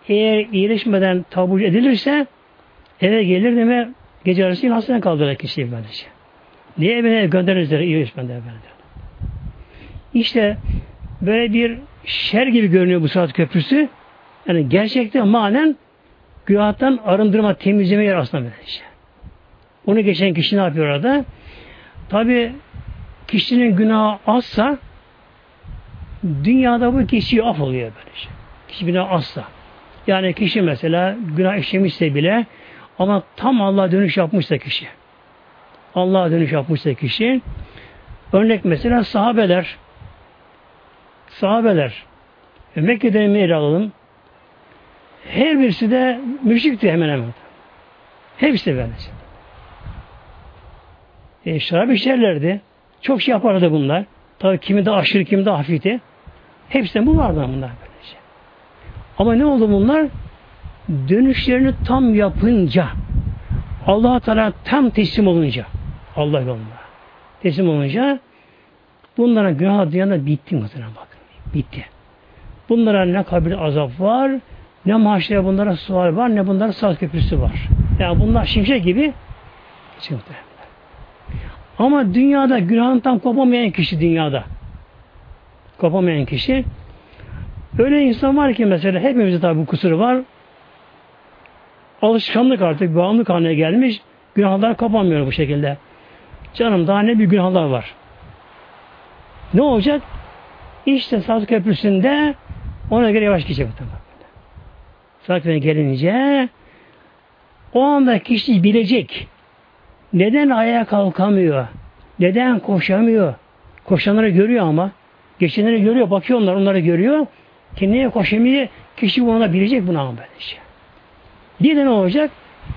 eğer iyileşmeden taburcu edilirse eve gelir deme gece arası hastaneye kaldırır kişiyi böylece. Niye evine gönderirler iyileşmeden böylece. İşte böyle bir şer gibi görünüyor bu saat köprüsü. Yani gerçekten manen günahtan arındırma, temizleme yer aslında böylece. Onu geçen kişi ne yapıyor orada? Tabi kişinin günahı azsa dünyada bu kişi af oluyor böylece. Kişi günah azsa. Yani kişi mesela günah işlemişse bile ama tam Allah'a dönüş yapmışsa kişi. Allah'a dönüş yapmışsa kişi örnek mesela sahabeler sahabeler e, Mekke'den ele alalım. Her birisi de müşrikti hemen hemen. Hepsi böyle. E, şarap içerlerdi. Çok şey yapardı bunlar. Tabii kimi de aşırı, kimi de hafifti. Hepsinden bu vardı bunlar. Ama ne oldu bunlar? Dönüşlerini tam yapınca allah Teala tam teslim olunca Allah yolunda teslim olunca bunlara günah dünyada bitti muhtemelen bakın. Bitti. Bunlara ne kabir azap var, ne mahşere bunlara sual var, ne bunlara sağ köprüsü var. Yani bunlar şimşek gibi çıktı. Ama dünyada günahın tam kopamayan kişi dünyada. Kopamayan kişi Öyle insan var ki mesela hepimizde tabi bu kusuru var. Alışkanlık artık bağımlılık haline gelmiş. Günahlar kapanmıyor bu şekilde. Canım daha ne bir günahlar var. Ne olacak? İşte Saat Köprüsü'nde ona göre yavaş gidecek. Saat Köprüsü'ne gelince o anda kişi bilecek. Neden ayağa kalkamıyor? Neden koşamıyor? Koşanları görüyor ama. Geçenleri görüyor, bakıyor onlar, onları görüyor. Kendine koşamayı kişi buna bilecek buna ama böylece. Bir de ne olacak?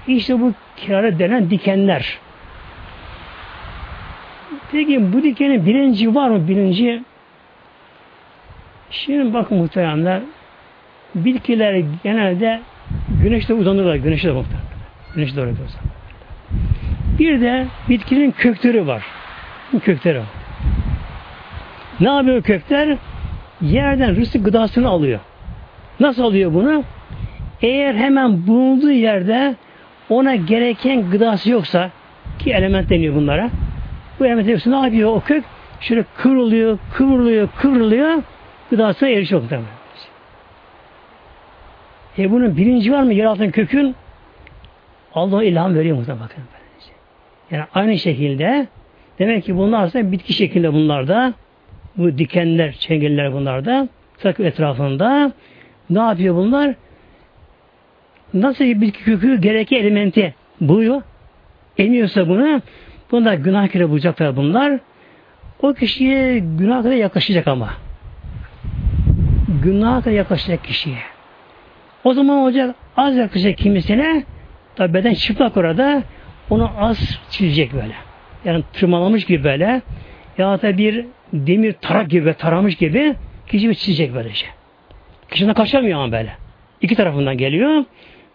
İşte bu kirara denen dikenler. Peki bu dikenin bilinci var mı? Bilinci Şimdi bakın muhteremler bitkiler genelde güneşte uzanırlar. Güneşte muhteremler. Güneş doğru yapıyoruz. Bir de bitkinin kökleri var. Kökleri var. Ne yapıyor kökler? Yerden rızık gıdasını alıyor. Nasıl alıyor bunu? Eğer hemen bulunduğu yerde ona gereken gıdası yoksa ki element deniyor bunlara. Bu element hepsi ne yapıyor? O kök şöyle kıvrılıyor, kıvrılıyor, kıvrılıyor. Gıdasına erişiyor muhtemelen. E bunun bilinci var mı? Yer kökün Allah ilham veriyor muhtemelen bakın. Yani aynı şekilde demek ki bunlar aslında bitki şeklinde bunlar da bu dikenler, çengeller bunlar da sakın etrafında ne yapıyor bunlar? Nasıl bir bitki kökü gereken elementi buluyor. Emiyorsa bunu bunlar günah kere bulacaklar bunlar. O kişiye günah kadar yaklaşacak ama. Günah kadar yaklaşacak kişiye. O zaman olacak az yaklaşacak kimisine tabi beden çıplak orada onu az çizecek böyle. Yani tırmalamış gibi böyle ya da bir demir tarak gibi taramış gibi kişi çizecek böylece. Kişiden kaçamıyor ama böyle. İki tarafından geliyor.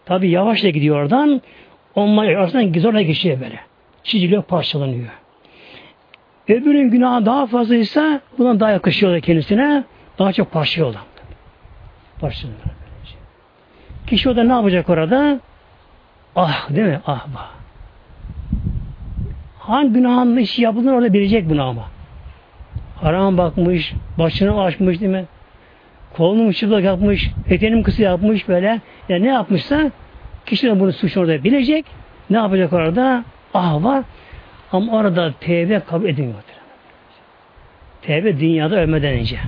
Tabi yavaşla gidiyor oradan. Onlar arasından zorla geçiyor böyle. Çiziliyor, parçalanıyor. Öbürünün günahı daha fazlaysa buna daha yakışıyor kendisine. Daha çok parçalıyor adam. Parçalıyor. Kişi o da ne yapacak orada? Ah değil mi? Ah bah. Hangi günahın işi yapıldığını orada bilecek bunu ama. Haram bakmış, başını açmış değil mi? Kolunu çıplak yapmış, eteğini kısa yapmış böyle. Yani ne yapmışsa kişi de bunu suç orada bilecek. Ne yapacak orada? Ah var. Ama orada tevbe kabul edilmiyor. Tevbe dünyada ölmeden önce.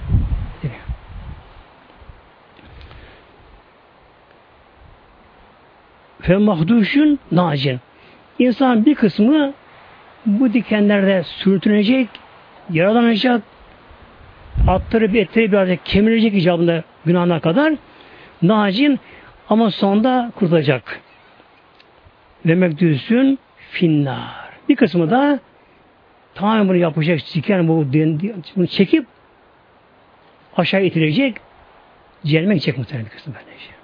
Fe mahduşun nacin. İnsan bir kısmı bu dikenlerde sürtünecek, yaralanacak, bir etleri birazcık kemirecek icabında günahına kadar nacin ama sonunda kurtulacak. Ve mekdüsün finnar. Bir kısmı da tamamen bunu yapacak, diken bu bunu çekip aşağı itilecek, cehenneme gidecek muhtemelen bir kısmı böylece.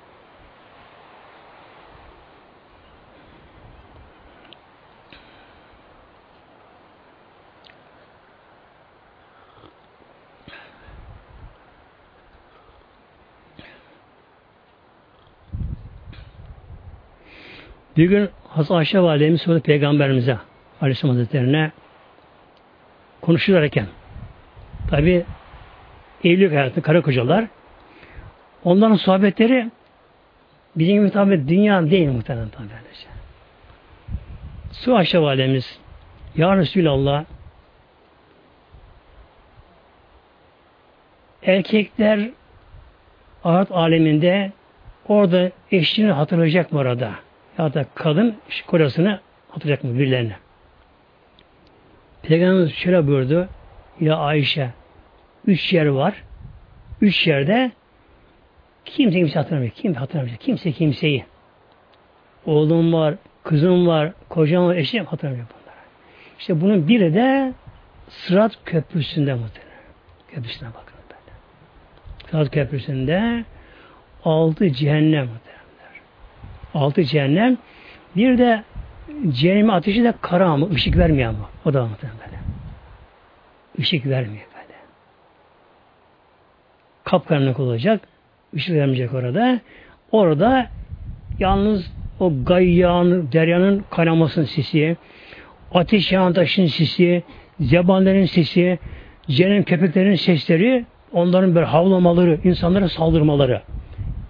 Bir gün Hazreti Ayşe Validemiz sordu Peygamberimize Aleyhisselam Hazretleri'ne konuşurlarken tabi evlilik hayatı karı kocalar onların sohbetleri bizim gibi tabi dünya değil muhtemelen tabi. Su Ayşe Validemiz Ya Resulallah erkekler ahiret aleminde orada eşini hatırlayacak mı orada? Ya da kadın kocasını hatırlayacak mı birilerine? Peygamberimiz şöyle buyurdu. Ya Ayşe üç yer var. Üç yerde kimse kimse hatırlamıyor. Kim hatırlamıyor. Kimse kimseyi. Oğlum var, kızım var, kocam var, eşim hatırlamıyor bunları. İşte bunun biri de Sırat Köprüsü'nde muhtemelen. Köprüsüne bakın böyle. Sırat Köprüsü'nde altı cehennem muhtemelen. Altı cehennem. Bir de cehennem ateşi de kara ama ışık vermiyor ama. O da muhtemelen böyle. Işık vermiyor böyle. Kapkaranlık olacak. Işık vermeyecek orada. Orada yalnız o gayyağın, deryanın kaynamasının sesi, ateş yağan taşın sesi, zebanların sesi, cehennem köpeklerin sesleri, onların böyle havlamaları, insanlara saldırmaları.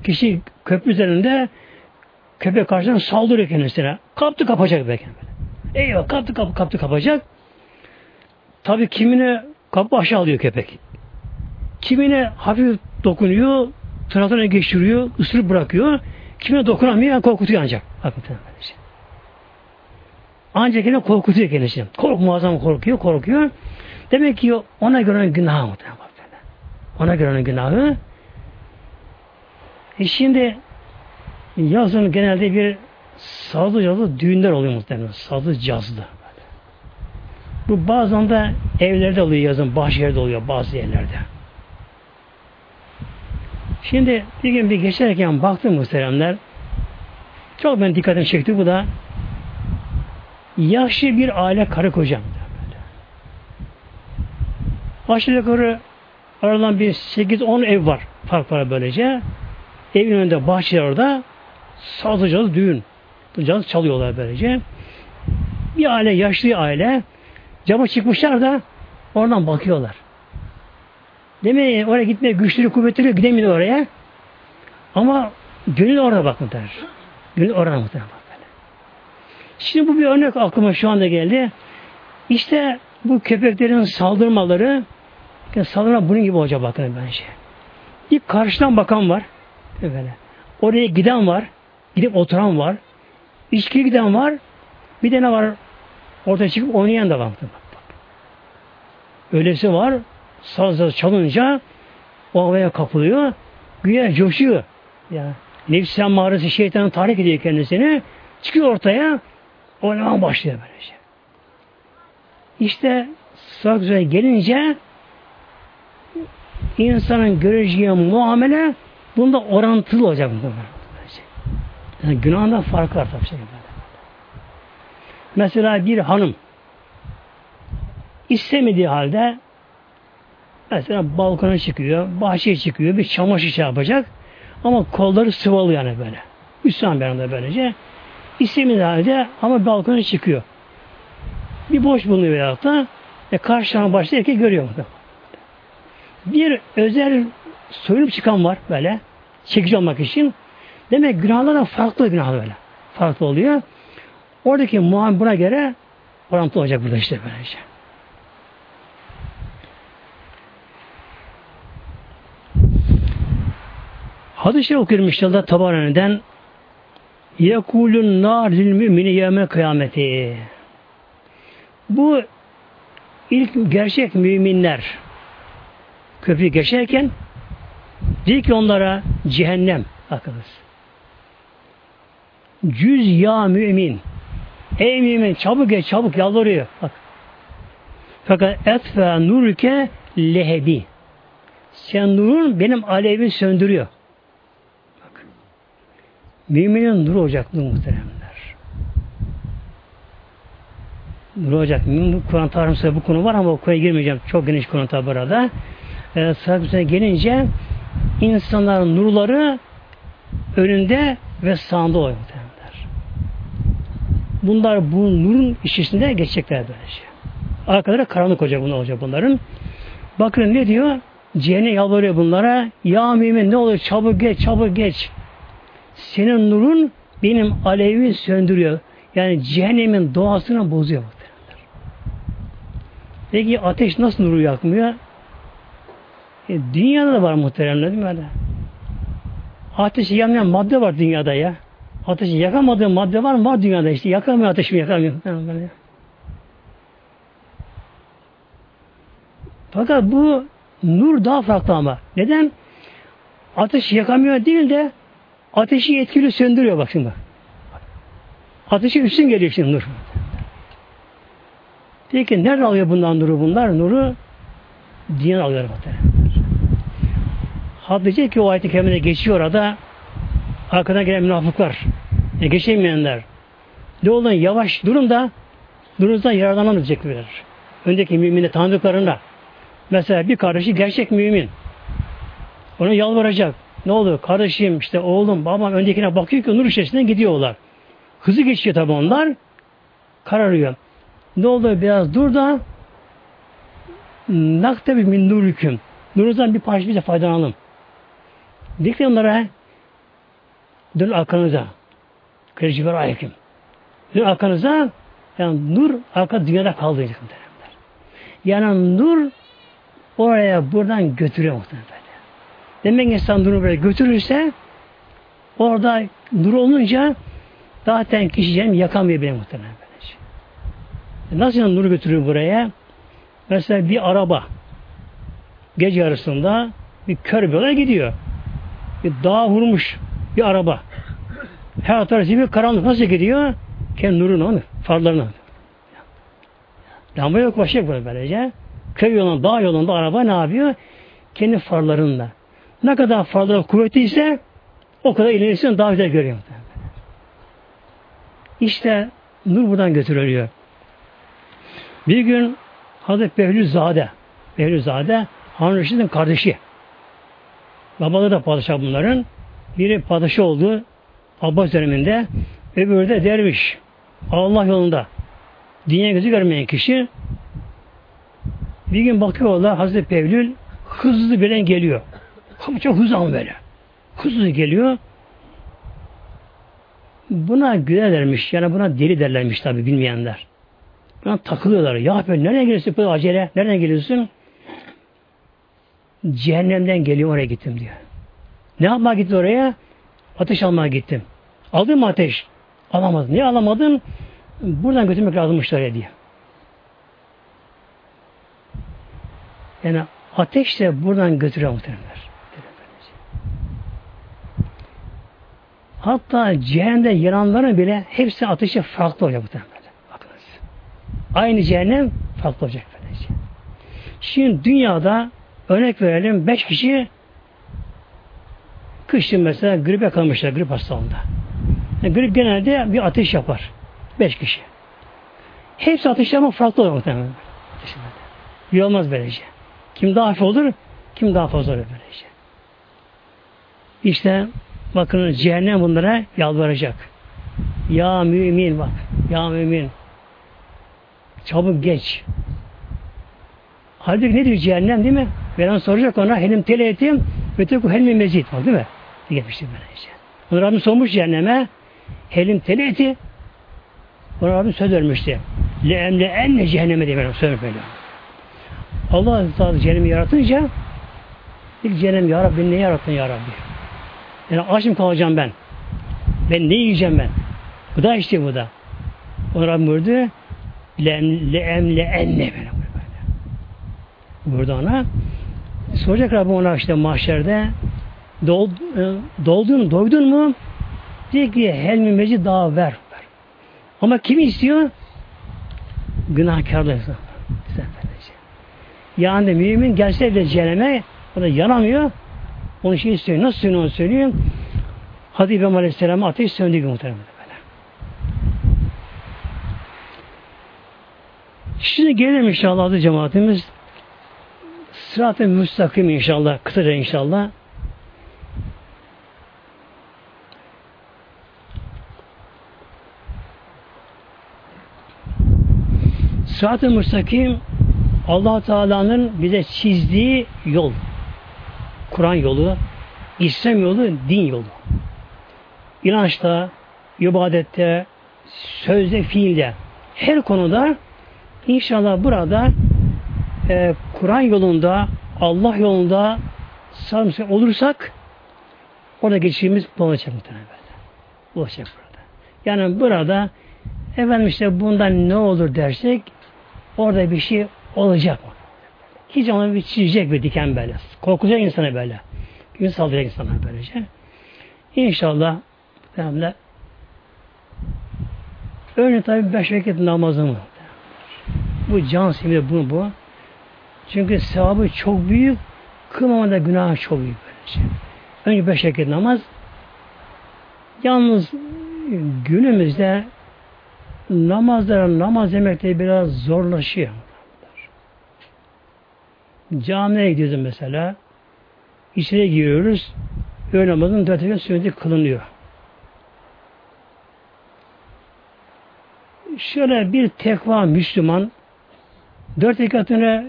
Kişi köprü üzerinde Köpek karşıdan saldırıyor kendisine. Kaptı kapacak belki. Eyvah kaptı kapı kaptı kapacak. Tabii kimine kapı aşağı alıyor köpek. Kimine hafif dokunuyor, tarafına geçiriyor, ısırıp bırakıyor. Kimine dokunamıyor, korkutuyor ancak. Hakikaten böylece. Ancak yine korkutuyor kendisi. Kork muazzam korkuyor, korkuyor. Demek ki ona göre günahı muhtemelen. Ona göre günahı. E şimdi Yazın genelde bir sazlı cazlı düğünler oluyor muhtemelen. Sazlı cazlı. Bu bazen de evlerde oluyor yazın, bahçelerde oluyor bazı yerlerde. Şimdi bir gün bir geçerken baktım muhteremler. Çok ben dikkatimi çekti bu da. yaşlı bir aile karı kocam. Aşağı yukarı aradan bir 8-10 ev var. Fark var böylece. Evin önünde bahçe orada sazlıcalı düğün. Caz çalıyorlar böylece. Bir aile, yaşlı aile cama çıkmışlar da oradan bakıyorlar. Demek oraya gitmeye güçleri kuvvetleri gidemiyor oraya. Ama gönül orada bakın der. Gönül orada muhtemelen bak böyle. Şimdi bu bir örnek aklıma şu anda geldi. İşte bu köpeklerin saldırmaları yani saldırma bunun gibi olacak bakın bence. Bir karşıdan bakan var. Böyle. Oraya giden var. Gidip oturan var. İçki giden var. Bir de ne var? Ortaya çıkıp oynayan da var. Öylesi var. Saz çalınca o havaya kapılıyor. Güya coşuyor. Ya. Nefsi mağarası şeytanın tahrik ediyor kendisini. Çıkıyor ortaya. Oynamaya başlıyor böylece. İşte sağ gelince insanın göreceği muamele bunda orantılı olacak. Yani günahında fark var tabii. Mesela bir hanım istemediği halde mesela balkona çıkıyor, bahçeye çıkıyor, bir çamaşır şey yapacak ama kolları sıvalı yani böyle. Müslüman bir anda böylece. İstemediği halde ama balkona çıkıyor. Bir boş bulunuyor veyahut da e, karşıdan başta erkek görüyor. Bir özel soyunup çıkan var böyle. Çekici olmak için. Demek günahlar da farklı günahlar böyle. Farklı oluyor. Oradaki muamele buna göre orantılı olacak burada işte böylece. Hadis-i okuyorum inşallah tabaraneden Yekulun nar lil mümini yevme kıyameti. Bu ilk gerçek müminler köprü geçerken dedi ki onlara cehennem bakınız. Cüz ya mümin. Ey mümin çabuk geç çabuk yalvarıyor. Bak. Fakat etfe nurke lehebi. Sen nurun benim alevimi söndürüyor. Bak. Müminin nur olacak nur muhteremler. Nur olacak. Kur'an tarihimizde bu konu var ama o konuya girmeyeceğim. Çok geniş konu tabi burada. Ee, gelince insanların nurları önünde ve sağında oluyor. Bunlar bu nurun içerisinde geçecekler böylece. Arkaları karanlık olacak bunlar olacak bunların. Bakın ne diyor? Cehennem yalvarıyor bunlara. Ya mümin ne olur çabuk geç çabuk geç. Senin nurun benim alevi söndürüyor. Yani cehennemin doğasını bozuyor. Peki ateş nasıl nuru yakmıyor? E, dünyada da var muhteremler değil mi? Ateşi yanmayan madde var dünyada ya. Ateşi yakamadığı madde var mı? Var dünyada işte. Yakamıyor ateşi yakamıyor. Fakat bu nur daha farklı ama. Neden? Ateşi yakamıyor değil de ateşi etkili söndürüyor bak şimdi. Ateşi üstün geliyor şimdi nur. Peki nerede alıyor bundan nuru bunlar? Nuru diyen alıyor muhtemelen. Hatice ki o ayet-i geçiyor orada arkadan gelen münafıklar e, geçemeyenler olun yavaş durun da durunuzdan yararlanamayacaklar. Öndeki mümine tanıdıklarında mesela bir kardeşi gerçek mümin ona yalvaracak. Ne oluyor? Kardeşim, işte oğlum, babam öndekine bakıyor ki nur içerisinden gidiyorlar. Hızı geçiyor tabi onlar. Kararıyor. Ne oluyor? Biraz dur da nakte bir min nurüküm. Nurunuzdan bir parça bize faydalanalım. Dedik onlara dön arkanıza. Kırıcılar aleyküm. Dön arkanıza yani nur arka dünyada kaldı. Yani nur oraya buradan götürüyor muhtemelen. Demek insan nuru böyle götürürse orada nur olunca zaten kişi cehennem yakamıyor bile muhtemelen. Böylece. Nasıl yani nur götürüyor buraya? Mesela bir araba gece yarısında bir kör bir gidiyor bir dağa vurmuş bir araba. Her tarafı bir karanlık nasıl gidiyor? Kendi nurunu onu, farlarını. Lamba yok başka yok böyle böylece. Köy yolunda, dağ yolunda araba ne yapıyor? Kendi farlarında. Ne kadar farları kuvvetliyse o kadar ilerisini daha güzel görüyor. İşte nur buradan götürülüyor. Bir gün Hazreti Behlülzade Behlülzade Harun Reşid'in kardeşi. Babaları da padişah bunların. Biri padişah oldu Abbas döneminde. Öbürü de derviş. Allah yolunda. Dünya gözü görmeyen kişi bir gün bakıyorlar Hazreti Pevlül hızlı birden geliyor. Ama çok hızlı ama böyle. Hızlı geliyor. Buna gülerlermiş. Yani buna deli derlermiş tabi bilmeyenler. Buna takılıyorlar. Ya ben nereye geliyorsun böyle acele? Nereden geliyorsun? Cehennemden geliyor oraya gittim diyor. Ne yapmaya gittin oraya? Ateş almaya gittim. Aldın mı ateş? Alamadım. Niye alamadın? Buradan götürmek lazımmış oraya diye. Yani ateş de buradan götürüyor muhtemelenler. Hatta cehennemde yananların bile hepsi ateşe farklı olacak muhtemelen. Bakınız. Aynı cehennem farklı olacak. Böylece. Şimdi dünyada örnek verelim beş kişi kışın mesela gribe kalmışlar grip hastalığında. Yani grip genelde bir ateş yapar. Beş kişi. Hepsi ateşler ama farklı olur muhtemelen. Bir olmaz böylece. Kim daha hafif olur, kim daha fazla olur böylece. İşte bakın cehennem bunlara yalvaracak. Ya mümin bak. Ya mümin. Çabuk geç. Halbuki ne diyor cehennem değil mi? Veren soracak ona helim tele etim ve teku helmi mezit var değil mi? Geçmişti böylece. Onu Rabbim sormuş cehenneme helim tele eti ona Rabbim söz vermişti. Le emle enne cehenneme diye söz böyle. Allah Teala cehennemi yaratınca ilk cehennem ya Rabbi ne yarattın ya Rabbi? Yani açım kalacağım ben. Ben ne yiyeceğim ben? Bu da işte bu da. Ona Rabbim buyurdu le emle enne böyle. Burada ona soracak Rabbim ona işte mahşerde Dol, e, doldun, doydun mu? Diyor ki helmi meci daha ver, ver. Ama kim istiyor? Günahkarlar. Yani mümin gelse de cehenneme o da yanamıyor. Onu şey istiyor. Nasıl söylüyor onu söylüyor. Hadi İbrahim Aleyhisselam'a ateş söndü gibi muhtemelen. Şimdi gelelim inşallah adı cemaatimiz. Sırat-ı müstakim inşallah. Kısaca inşallah. Sırat-ı müstakim allah Teala'nın bize çizdiği yol. Kur'an yolu, İslam yolu, din yolu. İnançta, ibadette, sözde, fiilde, her konuda inşallah burada e, Kur'an yolunda, Allah yolunda sarımsak olursak orada geçişimiz bulacak muhtemelen. Bulacak burada. Yani burada efendim işte bundan ne olur dersek orada bir şey olacak? Hiç ama bir çizecek bir diken böyle. Korkacak insana böyle. Gün saldıracak insana böylece. İnşallah muhtemelen Önce tabi beş vakit namazı mı? Bu can simidi bu bu. Çünkü sevabı çok büyük, kılmamada günah çok büyük böylece. Önce beş vakit namaz. Yalnız günümüzde namazlara namaz demekte biraz zorlaşıyor. Camiye gidiyoruz mesela. İçeri giriyoruz. Öğle namazın dört rekat sünneti kılınıyor. Şöyle bir tekva Müslüman dört rekatını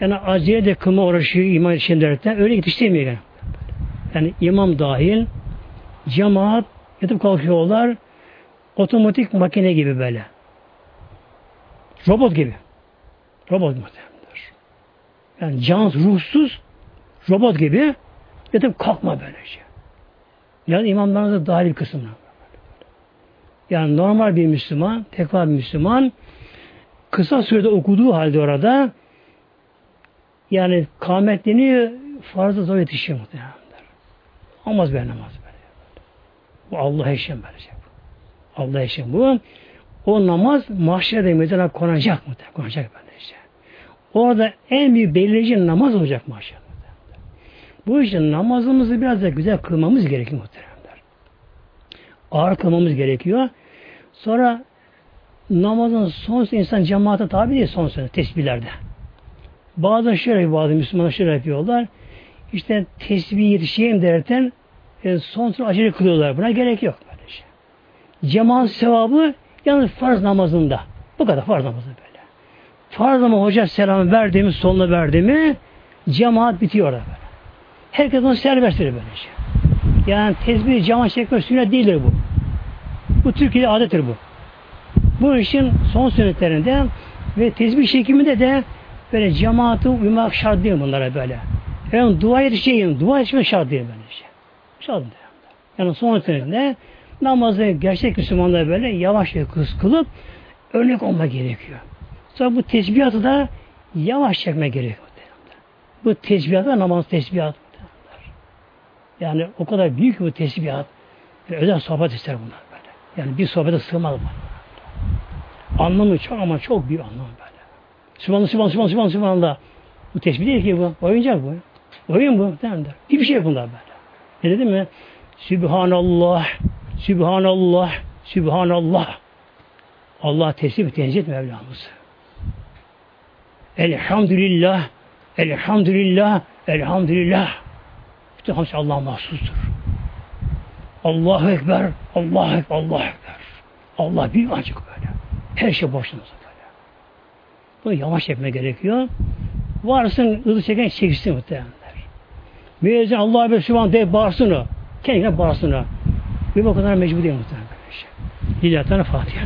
yani acele de kılma uğraşıyor iman içinderekten öyle yetiştiremiyor yani. Yani imam dahil cemaat yatıp kalkıyorlar otomatik makine gibi böyle. Robot gibi. Robot muhtemelendir. Yani cansız, ruhsuz robot gibi yatıp kalkma böylece. Yani imamlarınızda dahil bir kısmına. Yani normal bir Müslüman, tekva bir Müslüman kısa sürede okuduğu halde orada yani kametleniyor farzı zor yetişiyor muhtemelen. Olmaz böyle namaz böyle. Bu Allah eşen böylece. Allah için bu. O namaz mahşerde meydana konacak mı? Konacak böylece. Orada en büyük belirleyici namaz olacak mahşerde. Bu için namazımızı biraz da güzel kılmamız gerekiyor muhteremler. Ağır kılmamız gerekiyor. Sonra namazın son insan cemaate tabi değil son sene tesbihlerde. Bazen şöyle bazı Müslümanlar şöyle yapıyorlar. İşte tesbih yetişeyim derken e, son sıra acele kılıyorlar. Buna gerek yok. Cemaat sevabı yalnız farz namazında. Bu kadar farz namazı böyle. Farz namazı hoca selamı verdi mi, sonuna verdi mi cemaat bitiyor orada böyle. Herkes onu serbesttir böyle şey. Yani tesbih cemaat çekme sünnet değildir bu. Bu Türkiye'de adettir bu. Bu işin son sünnetlerinde ve tesbih çekiminde de böyle cemaate uymak şart değil bunlara böyle. Yani dua yetişeceğin, dua yetişmek şart değil böyle şey. Şart değil. Yani son sünnetinde namazı gerçek Müslümanlar böyle yavaş kız kılıp örnek olma gerekiyor. Sonra bu tesbihatı da yavaş çekme gerekiyor. Bu tesbihat da namaz tesbihat. Yani o kadar büyük bu tesbihat. Yani özel sohbet ister bunlar böyle. Yani bir sohbete sığmaz bu. Anlamı çok ama çok büyük anlamı böyle. Sübhanallah, Sübhanallah, Sübhanallah, Sübhanallah, Sübhanallah. Bu tesbih değil ki bu. Oyuncak bu. Oyun bu. Tamam der. Hiçbir şey bunlar böyle. Ne dedim mi? Sübhanallah, Sübhanallah, Sübhanallah. Allah tesbih tenzih et Mevlamızı. Elhamdülillah, elhamdülillah, elhamdülillah. Bütün hamsi Allah'a mahsustur. Allahu Ekber, Allahu Ekber, Allahu Ekber. Allah büyük açık böyle. Her şey boşluğumuzda böyle. Bunu yavaş yapma gerekiyor. Varsın hızlı çeken çekişsin muhtemelenler. Müezzin Allah'a Ekber Sübhan de bağırsın o. Kendine bağırsın o. Bir bu kadar mecbur değil muhtemelen. Teala Fatiha.